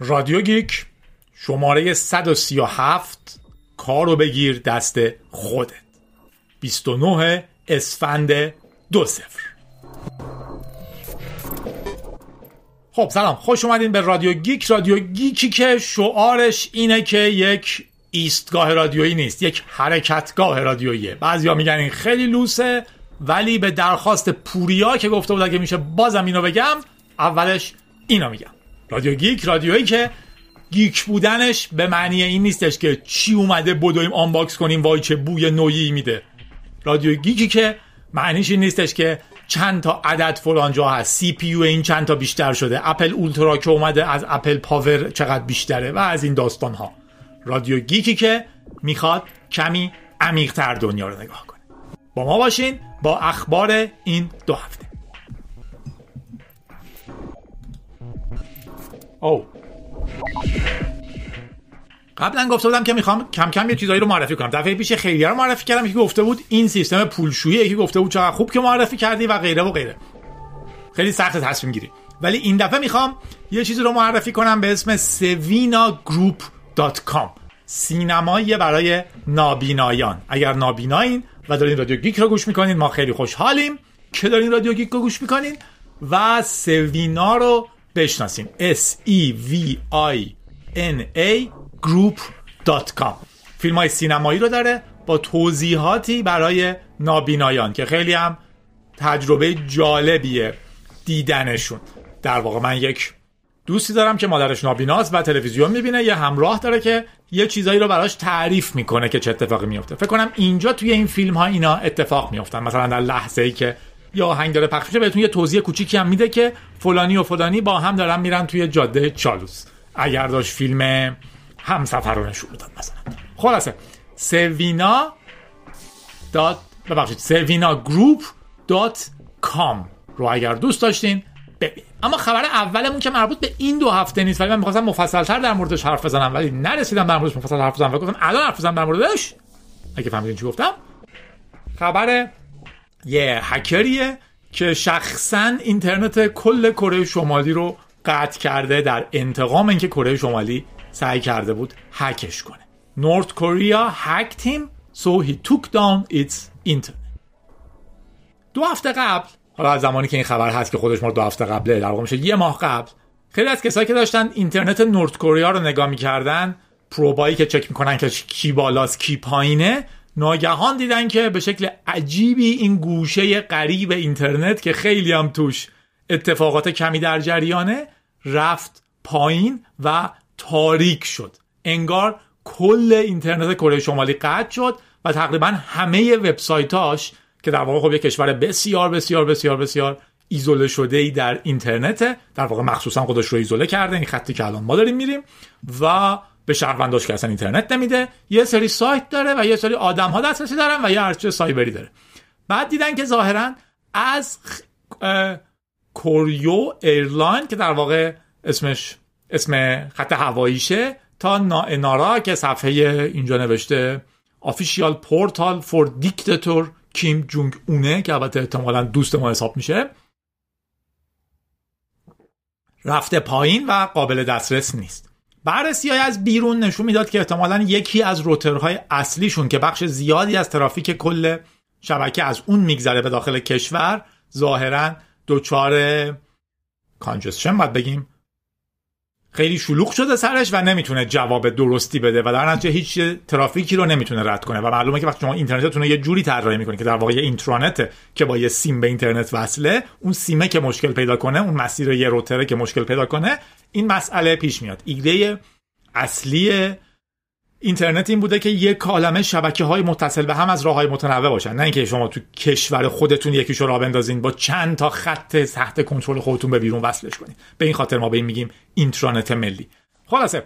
رادیو گیک شماره 137 کارو بگیر دست خودت. 29 اسفند دو سفر خب سلام. خوش اومدین به رادیو گیک. رادیو گیکی که شعارش اینه که یک ایستگاه رادیویی نیست یک حرکتگاه رادیوییه. بعضیا میگن این خیلی لوسه ولی به درخواست پوریا که گفته بود اگه میشه بازم اینو بگم اولش اینو میگم. رادیو گیک رادیویی که geek بودنش به معنی این نیستش که چی اومده بدویم unbox کنیم وای چه بوی نویی میده. رادیو گیکی که معنیش این نیستش که چند تا عدد فلان جا هست. CPU این چند تا بیشتر شده. اپل اولترا که اومده از اپل پاور چقدر بیشتره و از این داستان ها رادیو گیکی که می‌خواد کمی عمیقتر دنیا رو نگاه کنه. با ما باشین با اخبار این دو هفته. او قبلا گفته بودم که می‌خوام کم کم یه چیزایی رو معرفی کنم. دفعه پیش خیریه رو معرفی کردم. یکی گفته بود این سیستم پولشویی یکی گفته بود چقدر خوب که معرفی کردی و غیره و غیره. خیلی سخت تصمیم گیری. ولی این دفعه می‌خوام یه چیزی رو معرفی کنم به اسم sevinagroup.com سینمایی برای نابینایان. اگر نابینایین و دارین رادیو گیک رو گوش می‌کنین ما خیلی خوشحالیم که دارین رادیو گیک رو گوش می‌کنین و سوینا رو بشناسین S E V I N A group.com فیلم های سینمایی رو داره با توضیحاتی برای نابینایان که خیلی هم تجربه جالبیه دیدنشون. در واقع من یک دوستی دارم که مادرش نابیناست و تلویزیون می‌بینه. یه همراه داره که یه چیزایی رو براش تعریف می‌کنه که چه اتفاقی میفته فکر کنم اینجا توی این فیلم ها اینا اتفاق میفتن مثلا در لحظه ای که یا آهنگ داره پخش میشه بهتون یه توضیح کوچیکی هم میده که فلانی و فلانی با هم دارن میرن توی جاده چالوس. اگر داشت فیلم همسفر رو نشون می‌داد مثلا. خلاصه سوینا dot ببخشید سوینا group dot com رو اگر دوست داشتین ببین. اما خبر اولمون که مربوط به این دو هفته نیست ولی من می‌خواستم مفصلتر در موردش حرف بزنم ولی نرسیدم در موردش مفصل حرف بزنم. و گفتم الان حرف بزنم در موردش. اگه فهمیدین چی گفتم. خبر یه هکریه که شخصا اینترنت کل کره شمالی رو قطع کرده در انتقام اینکه کره شمالی سعی کرده بود هکش کنه. نورت کوریا hacked him so he took down its internet. دو هفته قبل حالا از زمانی که این خبر هست که خودش ما دو هفته قبله در واقع میشه یه ماه قبل خیلی از کسایی که داشتن اینترنت نورت کوریا رو نگاه می‌کردن پروبایی که چک می‌کنن که کی بالاست کی پایینه ناگهان دیدن که به شکل عجیبی این گوشه غریب اینترنت که خیلی هم توش اتفاقات کمی در جریانه رفت پایین و تاریک شد. انگار کل اینترنت کره شمالی قطع شد و تقریبا همه وبسایتاش که در واقع خب یک کشور بسیار بسیار بسیار بسیار ایزوله شده ای در اینترنت در واقع مخصوصا خودش رو ایزوله کرده این خطی که الان ما داریم میریم و به شهرونداش که اصلا اینترنت نمیده یه سری سایت داره و یه سری آدم ها دسترسی دارن و یه ارتش سایبری داره. بعد دیدن که ظاهرا از کوریو airline که در واقع اسمش اسم خط هواییشه تا نارا که صفحه اینجا نوشته official portal for dictator کیم جونگ اونه که البته احتمالا دوست ما حساب میشه رفته پایین و قابل دسترس نیست. بررسی های از بیرون نشون می‌داد که احتمالا یکی از روترهای اصلیشون که بخش زیادی از ترافیک کل شبکه از اون میگذره به داخل کشور ظاهرا دچار کانجسشن باید بگیم. خیلی شلوغ شده سرش و نمی‌تونه جواب درستی بده و در نتیجه هیچ ترافیکی رو نمی‌تونه رد کنه. و معلومه که وقتی شما اینترنتتون رو یه جوری طراحی می‌کنید که در واقع یه اینترنت که با یه سیم به اینترنت وصله اون سیمه که مشکل پیدا کنه اون مسیر یه روتره که مشکل پیدا کنه این مسئله پیش میاد. ایده اصلی اینترنت این بوده که یک کالمه شبکه های متصل به هم از راه های متنوع باشن. نه اینکه شما تو کشور خودتون یکیشو راه بندازین با چند تا خط تحت کنترل خودتون به بیرون وصلش کنین. به این خاطر ما به این میگیم اینترنت ملی. خلاصه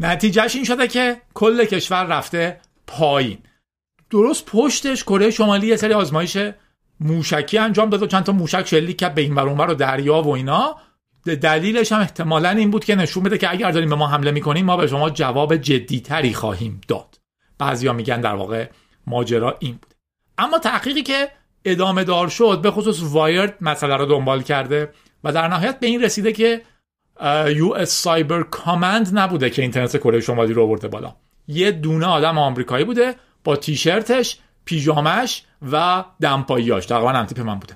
نتیجهش این شده که کل کشور رفته پایین. درست پشتش کره شمالی یه سری آزمایش موشکی انجام داد و چند تا موشک شلیک کرد به این ور و دریا و اینا. دلیلش هم احتمالا این بود که نشون بده که اگر داریم به ما حمله می‌کنیم ما به شما جواب جدیتری خواهیم داد. بعضیا میگن در واقع ماجرا این بود. اما تحقیقی که ادامه دار شد به خصوص وایرد مسئله رو دنبال کرده و در نهایت به این رسیده که یو اس سایبر کامند نبوده که اینترنت کره شمالی رو آورده بالا. یه دونه آدم آمریکایی بوده با تیشرتش پیژامش و دمپاییاش تقریبا هم تیپ من بوده.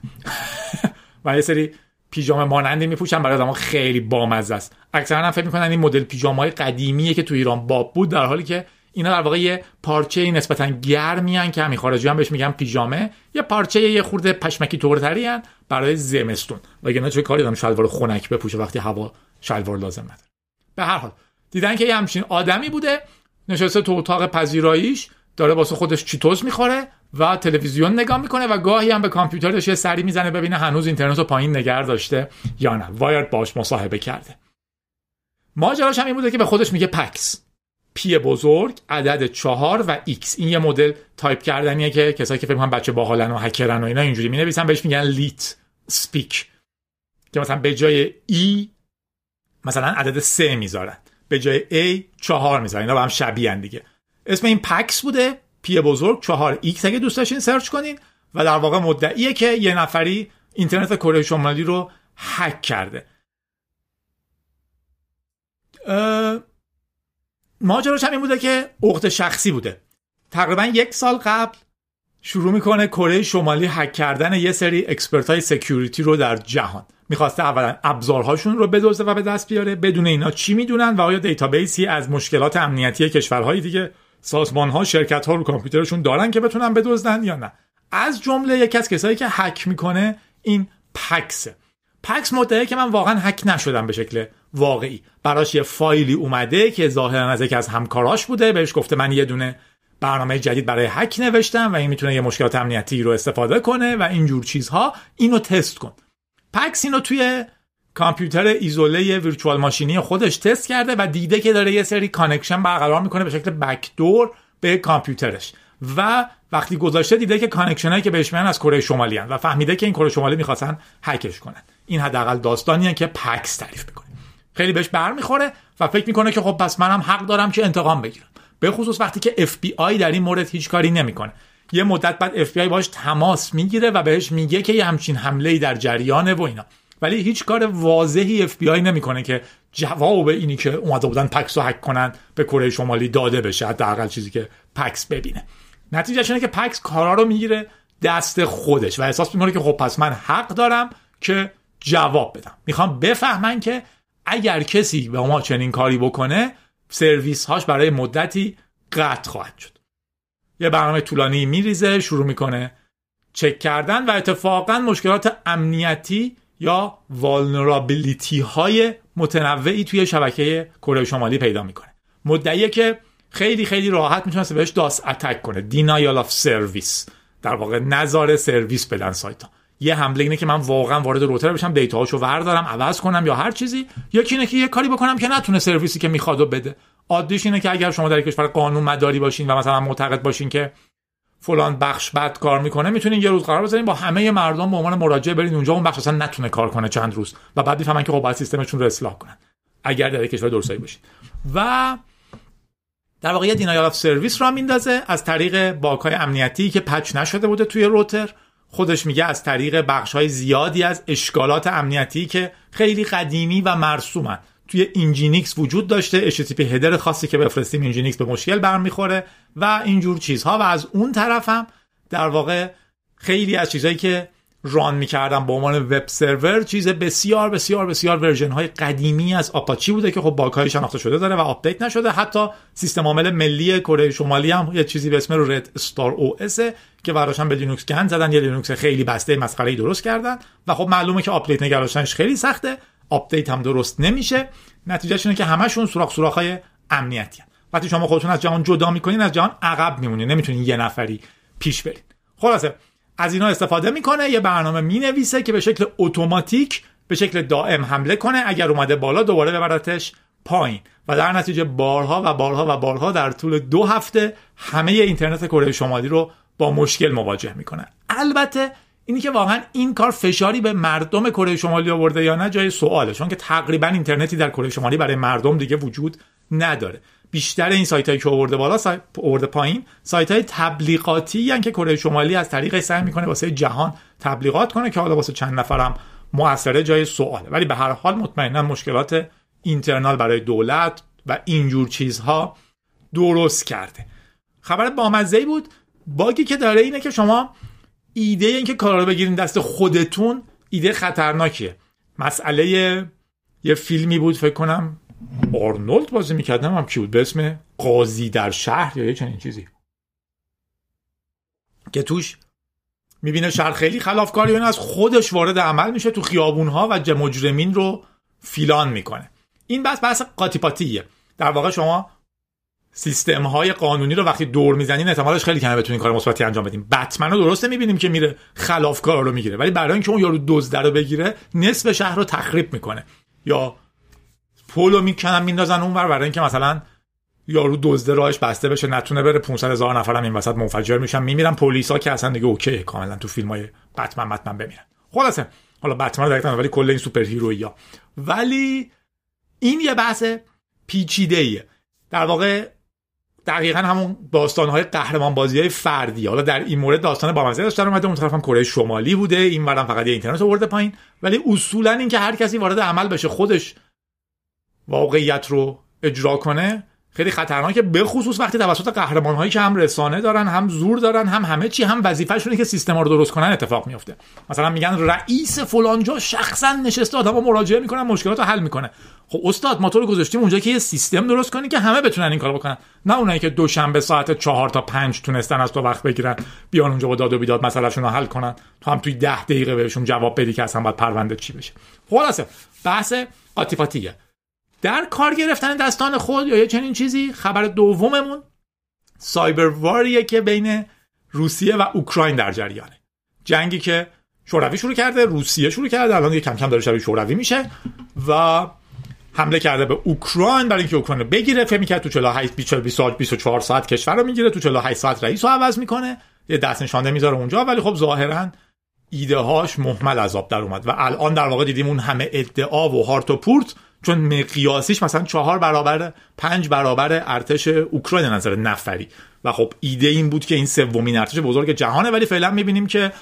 و یه سری پیژامه مانندی میپوشن برای آدم‌ها خیلی بامزه است. اکثرا هم فکر می‌کنن این مدل پیژامه‌های قدیمیه که تو ایران باب بود در حالی که اینا در واقع یه پارچه نسبتا گرمی که همین خارجی هم بهش میگن پیژامه. یه پارچه یه خورده پشمکی تورتری برای زمستون. وگرنه چه کاری دارم شلوار خنک بپوشه وقتی هوا شلوار لازم نداره. به هر حال دیدن که یه همچین آدمی بوده نشسته تو اتاق پذیراییش داره واسه خودش چیتوز می‌خوره و تلویزیون نگاه می‌کنه و گاهی هم به کامپیوترش یه سری می‌زنه ببینه هنوز اینترنت رو پایین نگه داشته یا نه. وایرد باهاش مصاحبه کرده. ماجراش هم این بوده که به خودش میگه پکس. P بزرگ عدد چهار و X این یه مدل تایپ کردنیه که کسایی که فکر کنن بچه باحالن و هکرن و اینا اینجوری می نویسن بهش میگن leet speak که مثلا به جای E مثلا عدد سه می‌ذارن. به جای A چهار می‌ذارن. اینا با هم شبیه دیگه. اسم این پکس بوده. P بزرگ چهار X اگه دوست داشتین search کنین و در واقع مدعیه که یه نفری اینترنت کره شمالی رو هک کرده. ماجراش هم این بوده که عقده شخصی بوده. تقریبا یک سال قبل شروع می‌کنه کره شمالی هک کردن یه سری expert های security رو در جهان. می‌خواسته اولا ابزارهاشون رو بدزده و به دست بیاره بدونه اینا چی می‌دونن و آیا database ی از مشکلات امنیتی کشورهای دیگه سازمان ها شرکت ها رو کامپیوترشون دارن که بتونن بدزدن یا نه. از جمله یکی از کسایی که هک می‌کنه این پکسه پکس مدعیه که من واقعا هک نشدم به شکل واقعی. براش یه فایلی اومده که ظاهرا از یکی از همکاراش بوده. بهش گفته من یه دونه برنامه جدید برای هک نوشتم و این می‌تونه یه مشکلات امنیتی رو استفاده کنه و اینجور چیزها. اینو تست کن. پکس اینو توی کامپیوتر ایزوله virtual machine ی خودش تست کرده و دیده که داره یه سری connection برقرار می‌کنه به شکل backdoor به کامپیوترش. و وقتی گذاشته دیده که connection هایی که بهش میان از کره شمالی هن و فهمیده که این کره شمالی می‌خواستن هکش کنن. این حداقل داستانیه که پکس تعریف می‌کنه. خیلی بهش برمیخوره و فکر می‌کنه که خب پس منم حق دارم که انتقام بگیرم. به خصوص وقتی که اف بی آی در این مورد هیچ کاری نمی‌کنه. یه مدت بعد اف بی آی باش تماس می‌گیره و بهش میگه که یه همچین حمله در جریانه و اینا. ولی هیچ کار واضحی اف بی آی نمی‌کنه که جواب اینی که اومده بودن پکس رو هک کنن به کره شمالی داده بشه حداقل چیزی که پکس ببینه. نتیجهش اینه که پکس کارا رو می‌گیره دست خودش و احساس می‌کنه که خب پس من حق دارم که جواب بدم. می‌خوام بفهمن که اگر کسی به ما چنین کاری بکنه سرویس هاش برای مدتی قطع خواهد شد. یه برنامه طولانی میریزه شروع می‌کنه چک کردن و اتفاقا مشکلات امنیتی یا vulnerability های متنوعی توی شبکه کره شمالی پیدا می‌کنه. مدعیه که خیلی خیلی راحت می‌تونست بهش DoS attack کنه. denial of service در واقع نذار سرویس بدن سایت ها. یه حمله اینه که من واقعا وارد router بشم data هاشو وردارم عوض کنم یا هر چیزی. یکی اینه که یه کاری بکنم که نتونه سرویسی که می‌خواد بده. عادیش اینه که اگر شما در کشور قانون مداری باشین و مثلا معتقد باشین که فلان بخش بد کار می‌کنه می‌تونین یه روز قرار بذارین با همه مردم به عنوان مراجعه برین اونجا اون بخش اصلا نتونه کار کنه چند روز. و بعد می‌فهمن که خب باید سیستمشون رو اصلاح کنن. اگر در کشور درستی باشین. و در واقع denial of service را میندازه. از طریق باگ‌های امنیتی که patch نشده بوده توی router خودش میگه از طریق بخش های زیادی از اشکالات امنیتی که خیلی قدیمی و مرسومن. توی nginx وجود داشته. HTTP header خاصی که بفرستیم nginx به مشکل برمیخوره. و اینجور چیزها. و از اون طرف هم در واقع خیلی از چیزهایی که run می‌کردن به عنوان web server چیز بسیار بسیار بسیار version های قدیمی از آپاچی بوده که خب bug شناخته شده داره و update نشده. حتی سیستم عامل ملی کره شمالی هم یه چیزی به اسم Red Star OS که برداشتن به لینوکس گند زدن. یه لینوکس خیلی بسته مسخره درست کردن. و خب معلومه که update نگه داشتنش خیلی سخته. update هم درست نمیشه. نتیجهش اینه که همشون سوراخ سوراخ‌های امنیتی هن. وقتی شما خودتون از جهان جدا می‌کنین از جهان عقب میمونین. نمی‌تونین یه نفری پیش برین. خلاصه از اینا استفاده می‌کنه یه برنامه می‌نویسه که به شکل automatic به شکل دائم حمله کنه. اگر اومده بالا دوباره ببرتش پایین. و در نتیجه بارها و بارها و بارها در طول دو هفته همه اینترنت کره شمالی رو با مشکل مواجه می‌کنه. البته اینی که واقعا این کار فشاری به مردم کره شمالی آورده یا نه جای سواله. چون که تقریبا اینترنتی در کره شمالی برای مردم دیگه وجود نداره. بیشتر این سایت هایی که آورده بالا سایت آورده پایین سایت های تبلیغاتی یعنی که کره شمالی از طریق سعی می‌کنه واسه جهان تبلیغات کنه که حالا واسه چند نفرم موثره جای سواله. ولی به هر حال مطمئنا مشکلات اینترنال برای دولت و اینجور چیزها درست کرده. خبر بامزه بود. باگی که داره اینه که شما ایده اینکه کارا رو بگیرین دست خودتون ایده خطرناکیه. مسئله یه فیلمی بود فکر کنم. آرنولد بازی می‌کردم هم کی بود؟ به اسم قاضی در شهر یا یه چنین چیزی. که توش می‌بینه شهر خیلی خلافکاری از خودش وارد عمل میشه تو خیابون ها و مجرمین رو فیلان می‌کنه. این بس بحث قاطی در واقع شما سیستم های قانونی رو وقتی دور می‌زنین احتمالش خیلی کمه بتونین کار مثبتی انجام بدین. بتمن رو درسته می‌بینیم که میره خلافکار رو می‌گیره ولی برای اینکه اون یارو دزد رو بگیره نصف شهر رو تخریب می‌کنه. یا پولو می‌کنن میندازن اونور برای اینکه مثلا یارو دزده راهش بسته بشه نتونه بره 500 هزار نفرم این وسط منفجر میشن میمیرن پلیسا که اصلا دیگه okay کاملا تو فیلم های بتمن بتمن بمیرن. خلاصه حالا بتمن دقیقا ولی کل این superhero یا ولی این یه بحث پیچیده ایه در واقع دقیقا همون داستان های قهرمان بازی های فردی. حالا در این مورد داستان با مزه داشتن اومده اون طرف هم کره شمالی بوده این ورم فقط یه اینترنت آورده پایین. ولی اصولا این که هر کسی وارد عمل بشه خودش واقعیت رو اجرا کنه خیلی خطرناکه به خصوص وقتی توسط قهرمان هایی که هم رسانه دارن هم زور دارن هم همه چی هم وظیفه‌شونه که سیستما رو درست کنن اتفاق میفته مثلا میگن رئیس فلانجا شخصا نشسته آدمو مراجعه می‌کنن مشکلات رو حل می‌کنه. خب استاد ما تو رو گذاشتیم اونجا که یه سیستم درست کنی که همه بتونن این کارو بکنن. نه اونایی که دوشنبه ساعت چهار تا پنج تونستن از تو وقت بگیرن بیان اونجا با داد و بیداد مسئلهشون رو حل کنن. تو هم توی ده دقیقه بهشون جواب بدی که اصلا باید پرونده چی بشه. خلاصه بحث قاطی در کار گرفتن دستان خود یا یه چنین چیزی خبر دوممون سایبر واریه که بین روسیه و اوکراین در جریانه. جنگی که شوروی شروع کرده روسیه شروع کرده الان یه کم کم داره شبیه شوروی میشه و حمله کرده به اوکراین برای اینکه اوکراین رو بگیره. فکر می‌کرد تو 48 24 ساعت کشور رو می‌گیره تو 48 ساعت رئیس رو عوض می‌کنه. یه دست نشانده می‌ذاره اونجا ولی خب ظاهرا ایده هاش محمل عذاب در اومد و الان در واقع دیدیم اون همه ادعا و هارت و پورت چون مقیاسیش مثلا چهار برابر پنج برابر ارتش اوکراین نظر نفری. و خب ایده این بود که این سومین ارتش بزرگ جهانه ولی فعلا می‌بینیم که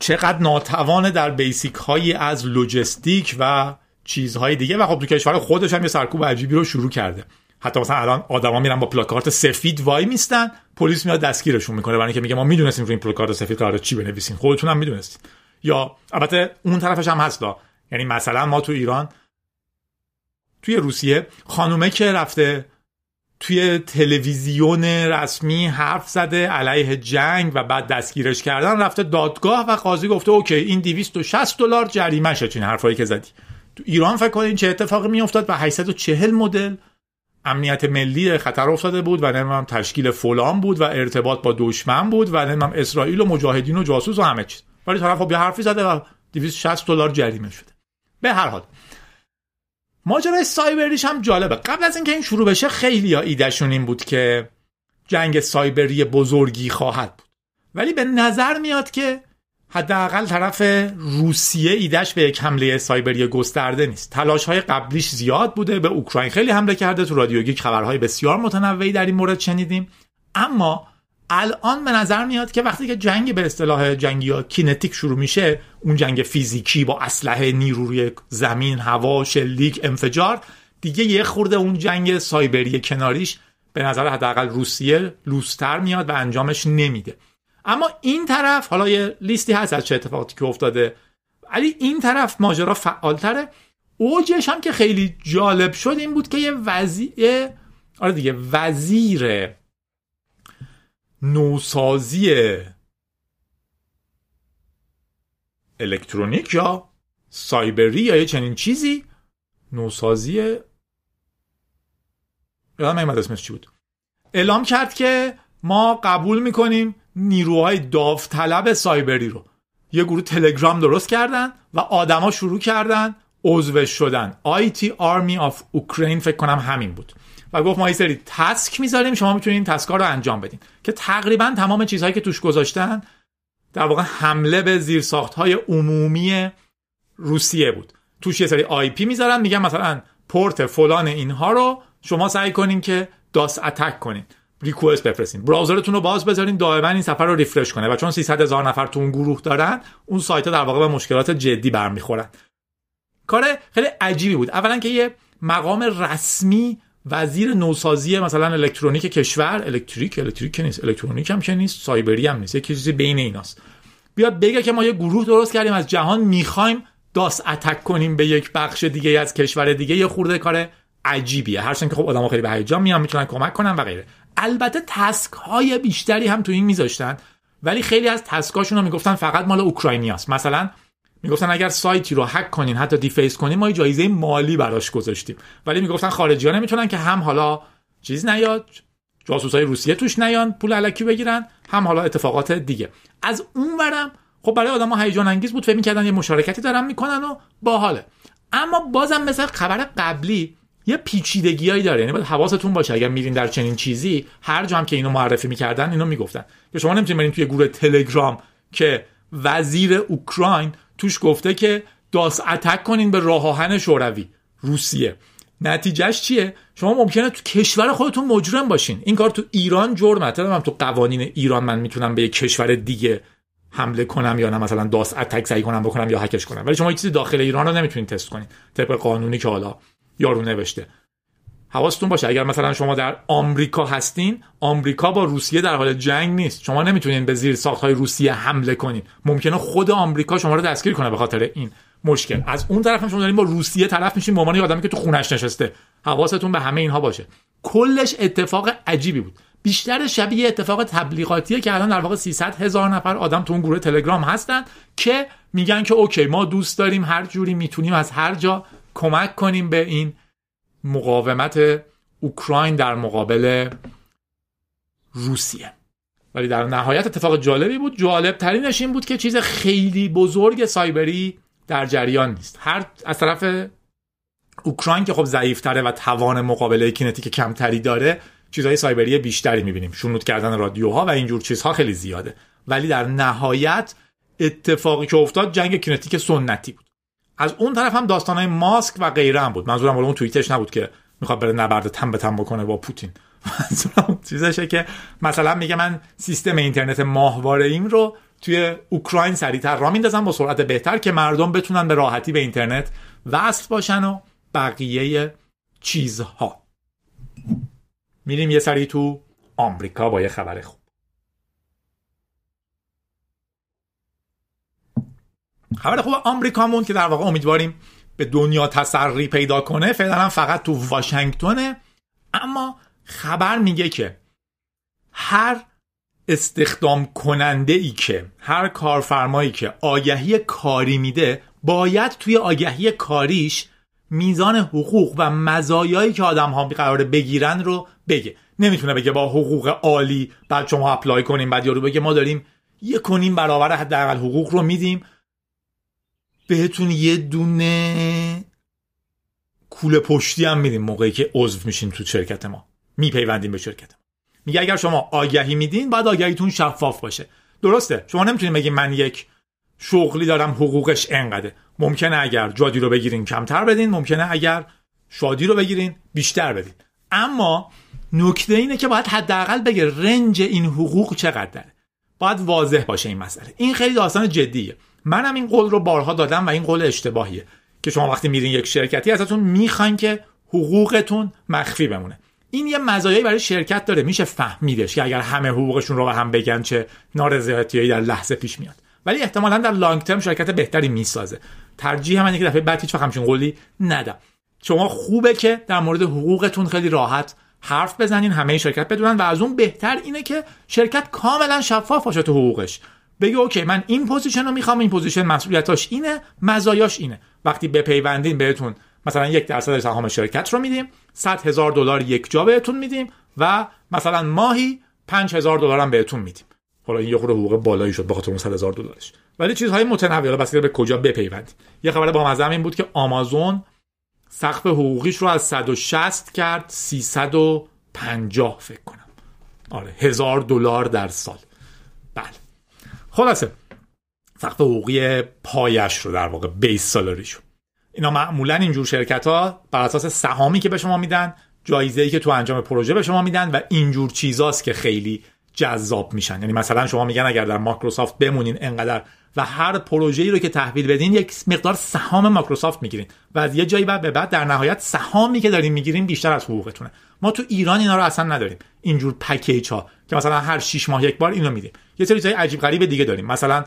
چقدر ناتوان در بیسیک هایی از لوجستیک و چیزهای دیگه. و خب تو کشور خودش هم یه سرکوب عجیبی رو شروع کرده. حتی مثلا الان آدما میرن با پلاکارت سفید وای میستن پلیس میاد دستگیرشون می‌کنه. برای اینکه میگه ما می‌دونستیم رو این پلاکارت سفید قرار چی بنویسین. خودتون هم می‌دونستین یا البته اون طرفش هم هست یعنی مثلا ما تو ایران توی روسیه خانومه که رفته توی تلویزیون رسمی حرف زده علیه جنگ و بعد دستگیرش کردن رفته دادگاه و قاضی گفته اوکی این 260 دلار جریمه شد چین حرفایی که زدی. تو ایران فکر کنین چه اتفاقی میافتاد و 840 مدل امنیت ملی خطر افتاده بود و نمی‌دونم تشکیل فلان بود و ارتباط با دشمن بود و نمی‌دونم اسرائیل و مجاهدین و جاسوس و همه چیز. ولی طرف خب یه حرفی زده و 260 دلار جریمه شده. به هر حال ماجرای سایبریش هم جالبه. قبل از اینکه این شروع بشه خیلی ها ایدهشون این بود که جنگ سایبری بزرگی خواهد بود. ولی به نظر میاد که حداقل طرف روسیه ایدهش به یک حمله سایبری گسترده نیست. تلاش های قبلیش زیاد بوده به اوکراین خیلی حمله کرده تو رادیو خبرهای بسیار متنوعی در این مورد شنیدیم. اما الان به نظر میاد که وقتی که جنگ به اصطلاح جنگی یا کینتیک شروع میشه اون جنگ فیزیکی با اسلحه نیروی زمین هوا شلیک انفجار دیگه یه خورده اون جنگ سایبری کناریش به نظر حداقل روسیه لوستر میاد و انجامش نمیده. اما این طرف حالا یه لیستی هست از چه اتفاقاتی که افتاده. ولی این طرف ماجرا فعالتره. اوجش هم که خیلی جالب شد این بود که یه وزیر آره دیگه وزیر نوسازی الکترونیک یا سایبری یا یه چنین چیزی نوسازی یادم نمیاد اسمش چی بود. اعلام کرد که ما قبول می‌کنیم نیروهای داوطلب سایبری رو. یه گروه تلگرام درست کردن و آدما شروع کردن عضوش شدن. IT Army of Ukraine فکر کنم همین بود. و گفت ما یه سری task می‌ذاریم شما می‌تونید این task ا رو انجام بدین. که تقریبا تمام چیزهایی که توش گذاشتن در واقع حمله به زیرساخت های عمومی روسیه بود. توش یه سری IP می‌ذارن میگن مثلا پورت فلان اینها رو شما سعی کنین که DoS attack کنین. request بفرستین. browser تون رو باز بذارین دائما این صفحه رو refresh کنه. و چون 300 هزار نفر تو اون گروه دارن اون سایت ها در واقع به مشکلات جدی برمیخورن. کار خیلی عجیبی بود. اولا که یه مقام رسمی وزیر نوسازی مثلا الکترونیک کشور الکتریک الکتریک نیست الکترونیک هم که نیست سایبری هم نیست یه چیزی بین ایناست. بیاد بگه که ما یه گروه درست کردیم از جهان می‌خوایم DoS attack کنیم به یک بخش دیگه از کشور دیگه یه خورده کار عجیبیه. هرچند که خب آدم‌ها خیلی به هیجان میان می‌تونن کمک کنن و غیره. البته task های بیشتری هم تو این میذاشتن ولی خیلی از تسکاشون رو می‌گفتن فقط مال اوکراینیاست. مثلا می‌گفتن اگر سایتی رو هک کنین حتی دیفیس کنین ما جایزه مالی براش گذاشتیم. ولی می‌گفتن خارجی ها نمی‌تونن که هم حالا چیز نیاد جاسوس های روسیه توش نیان پول علکی بگیرن هم حالا اتفاقات دیگه. از اون ورم خب برای آدم هیجان انگیز بود فکر می‌کردن یه مشارکتی دارن می‌کنن و باحاله. اما بازم مثل خبر قبلی یه پیچیدگیایی داره. یعنی باید حواستون باشه اگر میرین در چنین چیزی هر جا هم که اینو معرفی می‌کردن اینو می‌گفتن. که شما نمی‌تونید برین توی گروه تلگرام که وزیر اوکراین توش گفته که داس اتک کنین به راه آهن شوروی. روسیه. نتیجهش چیه؟ شما ممکنه تو کشور خودتون مجرم باشین. این کار تو ایران جرمه من تو قوانین ایران من می‌تونم به یک کشور دیگه حمله کنم یا نه. مثلا داس اتک سعی کنم بکنم یا هکش کنم. ولی شما چیزی داخل ایران رو نمی‌تونید تست کنین. طبق قانونی که حالا یارو نوشته. حواستون باشه اگر مثلا شما در آمریکا هستین آمریکا با روسیه در حال جنگ نیست. شما نمی‌تونین به زیر ساخت های روسیه حمله کنین. ممکنه خود آمریکا شما رو دستگیر کنه به خاطر این مشکل. از اون طرف هم شما دارین با روسیه طرف میشین به عنوان آدمی که تو خونش نشسته. حواستون به همه اینها باشه. کلش اتفاق عجیبی بود. بیشتر شبیه اتفاق تبلیغاتیه که الان در واقع 300 هزار نفر آدم تو اون گروه تلگرام هستن که میگن که اوکی ما دوست داریم هر جوری می‌تونیم از هر جا کمک کنیم به این مقاومت اوکراین در مقابل روسیه. ولی در نهایت اتفاق جالبی بود. جالب ترینش این بود که چیز خیلی بزرگ سایبری در جریان نیست. هر از طرف اوکراین که خب ضعیفتره و توان مقابله کینتیک کمتری داره چیزهای سایبری بیشتری می‌بینیم. شنود کردن رادیوها و اینجور چیزها خیلی زیاده. ولی در نهایت اتفاقی که افتاد جنگ کینتیک سنتی بود. از اون طرف هم داستانهای ماسک و غیره هم بود. منظورم اون توییتش نبود که می‌خواد بره نبرد تن به تن بکنه با پوتین. منظورم چیزشه که مثلا میگه من سیستم اینترنت ماهواره این رو توی اوکراین سریعتر را میندازم با سرعت بهتر که مردم بتونن به راحتی به اینترنت وصل باشن و بقیه چیزها. میریم یه سری تو آمریکا با یه خبر خوب. خبر خوب آمریکامون که در واقع امیدواریم به دنیا تسری پیدا کنه فعلا فقط تو واشنگتونه اما خبر میگه که هر استخدام کننده ای که هر کارفرمایی که آگهی کاری میده باید توی آگهی کاریش میزان حقوق و مزایایی که آدم ها قراره بگیرن رو بگه. نمی‌تونه بگه با حقوق عالی بعد شما اپلای کنیم بعد یارو بگه ما داریم یه کنیم برابر حداقل حقوق رو میدیم. بهتون یه دونه کوله پشتی هم میدیم موقعی که عضو میشین تو شرکت ما. میپیوندیم به شرکت ما. میگه اگر شما آگهی میدین بعد آگهیتون شفاف باشه. درسته. شما نمی‌تونید بگید من یک شغلی دارم حقوقش انقدره. ممکنه اگر جادی رو بگیرین کمتر بدین ممکنه اگر شادی رو بگیرین بیشتر بدین. اما نکته اینه که باید حداقل بگه رنج این حقوق چقدره. باید واضح باشه این مسئله. این خیلی داستان جدیه. منم این قول رو بارها دادم و این قول اشتباهیه که شما وقتی میرین یک شرکتی ازتون می‌خواین که حقوقتون مخفی بمونه. این یه مزایایی برای شرکت داره. میشه فهمیدش که اگر همه حقوقشون رو به هم بگن چه نارضایتیایی در لحظه پیش میاد. ولی احتمالا در long term شرکت بهتری می‌سازه. ترجیح من که دفعه بعد هیچ همچین قولی ندم شما خوبه که در مورد حقوقتون خیلی راحت حرف بزنین همه شرکت بدونن و از اون بهتر اینه که شرکت کاملا شفاف باشه تو حقوقش. بگه okay من این position رو می‌خوام این position مسئولیتاش اینه مزایاش اینه. وقتی بپیوندین بهتون مثلا یک درصد سهام شرکت رو میدیم 100 هزار دلار یک جا بهتون میدیم و مثلا ماهی 5 هزار دلار هم بهتون میدیم. حالا این یه خورده حقوق بالایی شد بخاطر اون 100 هزار دلارش. ولی چیزهای متنوع بس به کجا بپیوندید یه خبر با مزه این بود که آمازون سقف حقوقیش رو از 160 کرد 350 فکر کنم. آره هزار دلار در سال. بله. خلاصه سقف حقوقی پایش رو در واقع base salary شو اینا معمولا اینجور شرکت ها بر اساس سهامی که به شما میدن جایزه ای که تو انجام پروژه به شما میدن و اینجور چیزاست که خیلی جذاب میشن. یعنی مثلا شما میگن اگر در مایکروسافت بمونین انقدر و هر پروژه‌ای رو که تحویل بدین یک مقدار سهام مایکروسافت می‌گیرین و از یه جایی بعد به بعد در نهایت سهامی که دارین می‌گیرین بیشتر از حقوقتونه. ما تو ایران اینا رو اصلا نداریم. اینجور package ها که مثلا هر 6 ماه یک بار اینو میدیم. یه سری چیزای عجیب غریب دیگه داریم. مثلا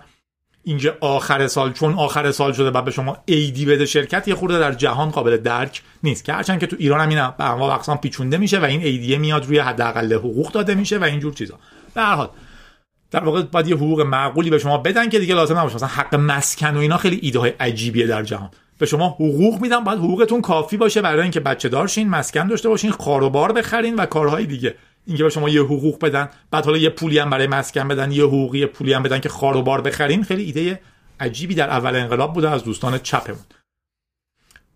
اینجا آخر سال چون آخر سال شده بعد به شما ایدی بده شرکت یه خورده در جهان قابل درک نیست. که هرچند که تو ایران هم اینا به انواع اقسام پیچونده میشه و این ایدیه میاد روی حداقل حقوق داده میشه و اینجور چیزا. به هر حال در واقع باید یه حقوق معقولی به شما بدن که دیگه لازم نباشه. مثلا حق مسکن و اینا خیلی ایده های عجیبیه در جهان. به شما حقوق میدن باید حقوقتون کافی باشه برای اینکه بچه دارشین مسکن داشته باشین خاروبار بخرین و کارهای دیگه. اینکه به شما یه حقوق بدن بعد حالا یه پولی هم برای مسکن بدن یه حقوقی پولی هم بدن که خاروبار بخرین. خیلی ایده عجیبی در اول انقلاب بوده از دوستان چپمون.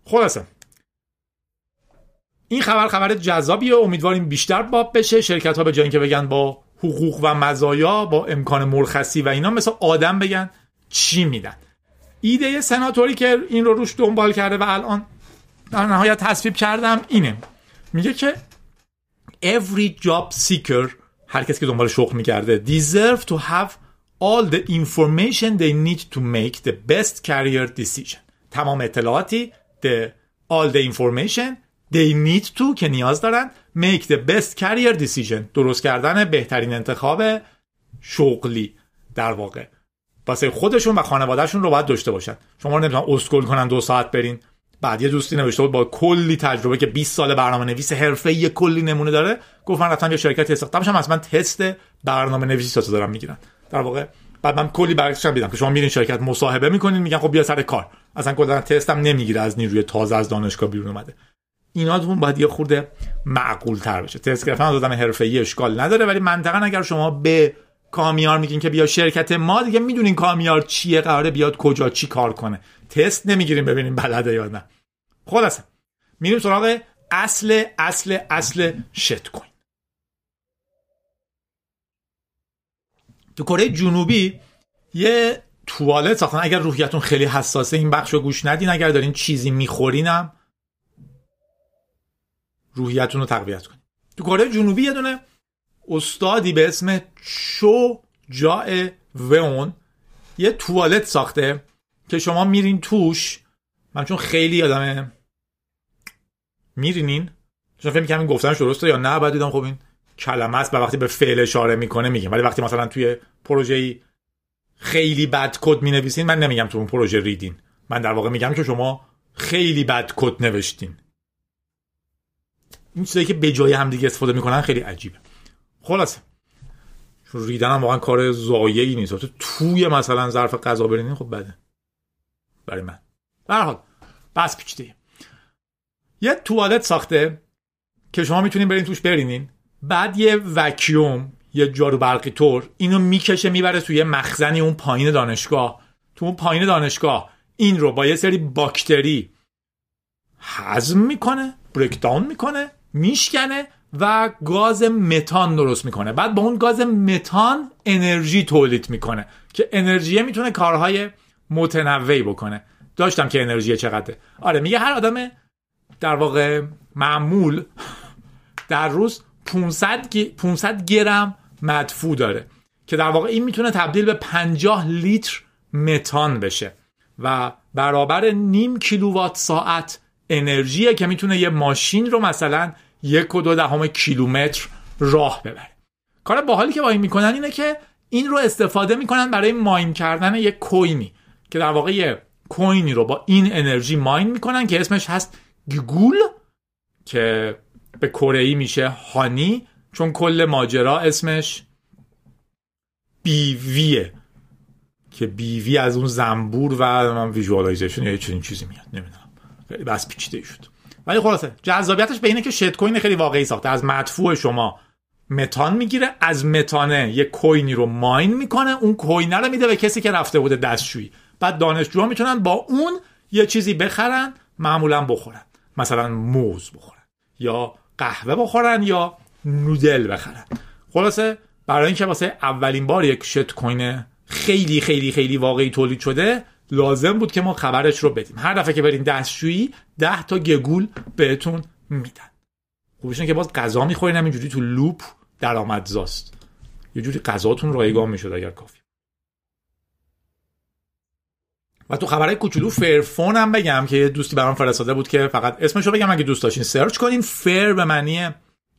خلاصه. این خبر خبر جذابیه امیدواریم بیشتر باب بشه. شرکت ها به جای اینکه بگن با حقوق و مزایا با امکان مرخصی و اینا مثل آدم بگن چی میدن. ایده سناتوری که این رو روش دنبال کرده و الان در نهایت تصویب کردم اینه. میگه که every job seeker هر کسی که دنبال شغل می‌کرده deserve to have all the information they need to make the best career decision. تمام اطلاعاتی the all the information they need to که نیاز دارن make the best career decision. درست کردن بهترین انتخاب شغلی در واقع. واسه خودشون و خانوادهشون رو باید داشته باشن. شما نمی‌تونن اسکول کنن دو ساعت برین. بعد یه دوستی نوشته بود با کلی تجربه که 20 سال برنامه نویس حرفه یه کلی نمونه داره گفت من رفتم یه شرکتی استخدام شدم اصلا تست برنامه نویسی تا دارم می‌گیرن. در واقع بعد من کلی برگشتم دیدم که شما میرین شرکت مصاحبه می‌کنین میگن خب بیا سر کار. اصلا کلا تستم نمی‌گیره از نیروی تازه از دانشگاه بیرون اومده. ایناتون باید یه خورده معقول تر بشه. تست گرفتن از آدم حرفه‌ای اشکال نداره ولی منطقا اگر شما به کامیار میگین که بیا شرکت ما دیگه می‌دونین کامیار چیه قراره بیاد کجا چی کار کنه. تست نمی‌گیریم ببینیم بلده یا نه. خلاصه. میریم سراغ اصل اصل اصل شت کوین تو کره جنوبی یه توالت ساختن. اگر روحیتون خیلی حساسه این بخش رو گوش ندین. اگر دارین چیزی میخورینم روحیتون رو تقویت کنین. تو کره جنوبی یه دونه استادی به اسم چو جای وون یه توالت ساخته. که شما میرین توش من چون خیلی آدمه میرینین چون فکر می‌کنم این گفتنش درسته یا نه بعد دیدم خب این کلمه است و وقتی به فعل اشاره می‌کنه میگیم ولی وقتی مثلا توی پروژه خیلی بد کد می‌نویسین من نمیگم تو اون پروژه ریدین. من در واقع میگم که شما خیلی بد کد نوشتین. این چیزایی که به جای هم دیگه استفاده می‌کنن خیلی عجیبه. خلاصه. ریدن هم واقعا کار زایعی نیست. تو توی مثلا ظرف غذا برینین خب بده. برای من. در حال بس پیچیده یه توالت ساخته که شما می‌تونین برین توش برینین بعد یه وکیوم یه جارو برقی طور اینو می‌کشه می‌بره توی مخزنی اون پایین دانشگاه. تو اون پایین دانشگاه. این رو با یه سری باکتری هضم می‌کنه بریکداون می‌کنه میشکنه و گاز متان درست می‌کنه. بعد با اون گاز متان انرژی تولید می‌کنه که انرژی می‌تونه کارهای متنوعی بکنه. داشتم که انرژی چقدره. آره میگه هر آدم در واقع معمول در روز 500 500 گرم مدفوع داره که در واقع این می‌تونه تبدیل به 50 لیتر متان بشه و برابر نیم کیلووات ساعت انرژیه که می‌تونه یه ماشین رو مثلا یک و دو دهم کیلومتر راه ببره. کار باحالی که با این می‌کنن اینه که این رو استفاده می‌کنن برای ماین کردن یک کوینی. که در واقع یه کوینی رو با این انرژی ماین می‌کنن که اسمش هست گگول که به کره میشه هانی چون کل ماجرا اسمش بیویه که بیوی از اون زنبور و visualization یا چنین چیزی میاد نمی‌دونم. خیلی بحث پیچیده شد. ولی خلاصه جذابیتش به اینه که shit coin خیلی واقعی ساخته. از مدفوع شما متان می‌گیره از متانه یه کوینی رو mine می‌کنه اون coin ه رو میده به کسی که رفته بوده دستشویی. بعد دانشجوها می‌تونن با اون یه چیزی بخرن معمولا بخورن. مثلا موز بخورن یا قهوه بخورن یا نودل بخرن. خلاصه برای اینکه واسه اولین بار یک شت کوین خیلی خیلی خیلی واقعی تولید شده لازم بود که ما خبرش رو بدیم. هر دفعه که برین دستشویی ده تا گگول بهتون میدن. خوبش که باز غذا می‌خورین همینجوری تو لوپ درآمدزاست. یه جوری غذاتون رایگان می‌شد اگر کافی. و تو خبرهای کوچولو Fairphone هم بگم که یه دوستی برام فرستاده بود که فقط اسمشو بگم اگه دوست داشتین search کنین. fair به معنی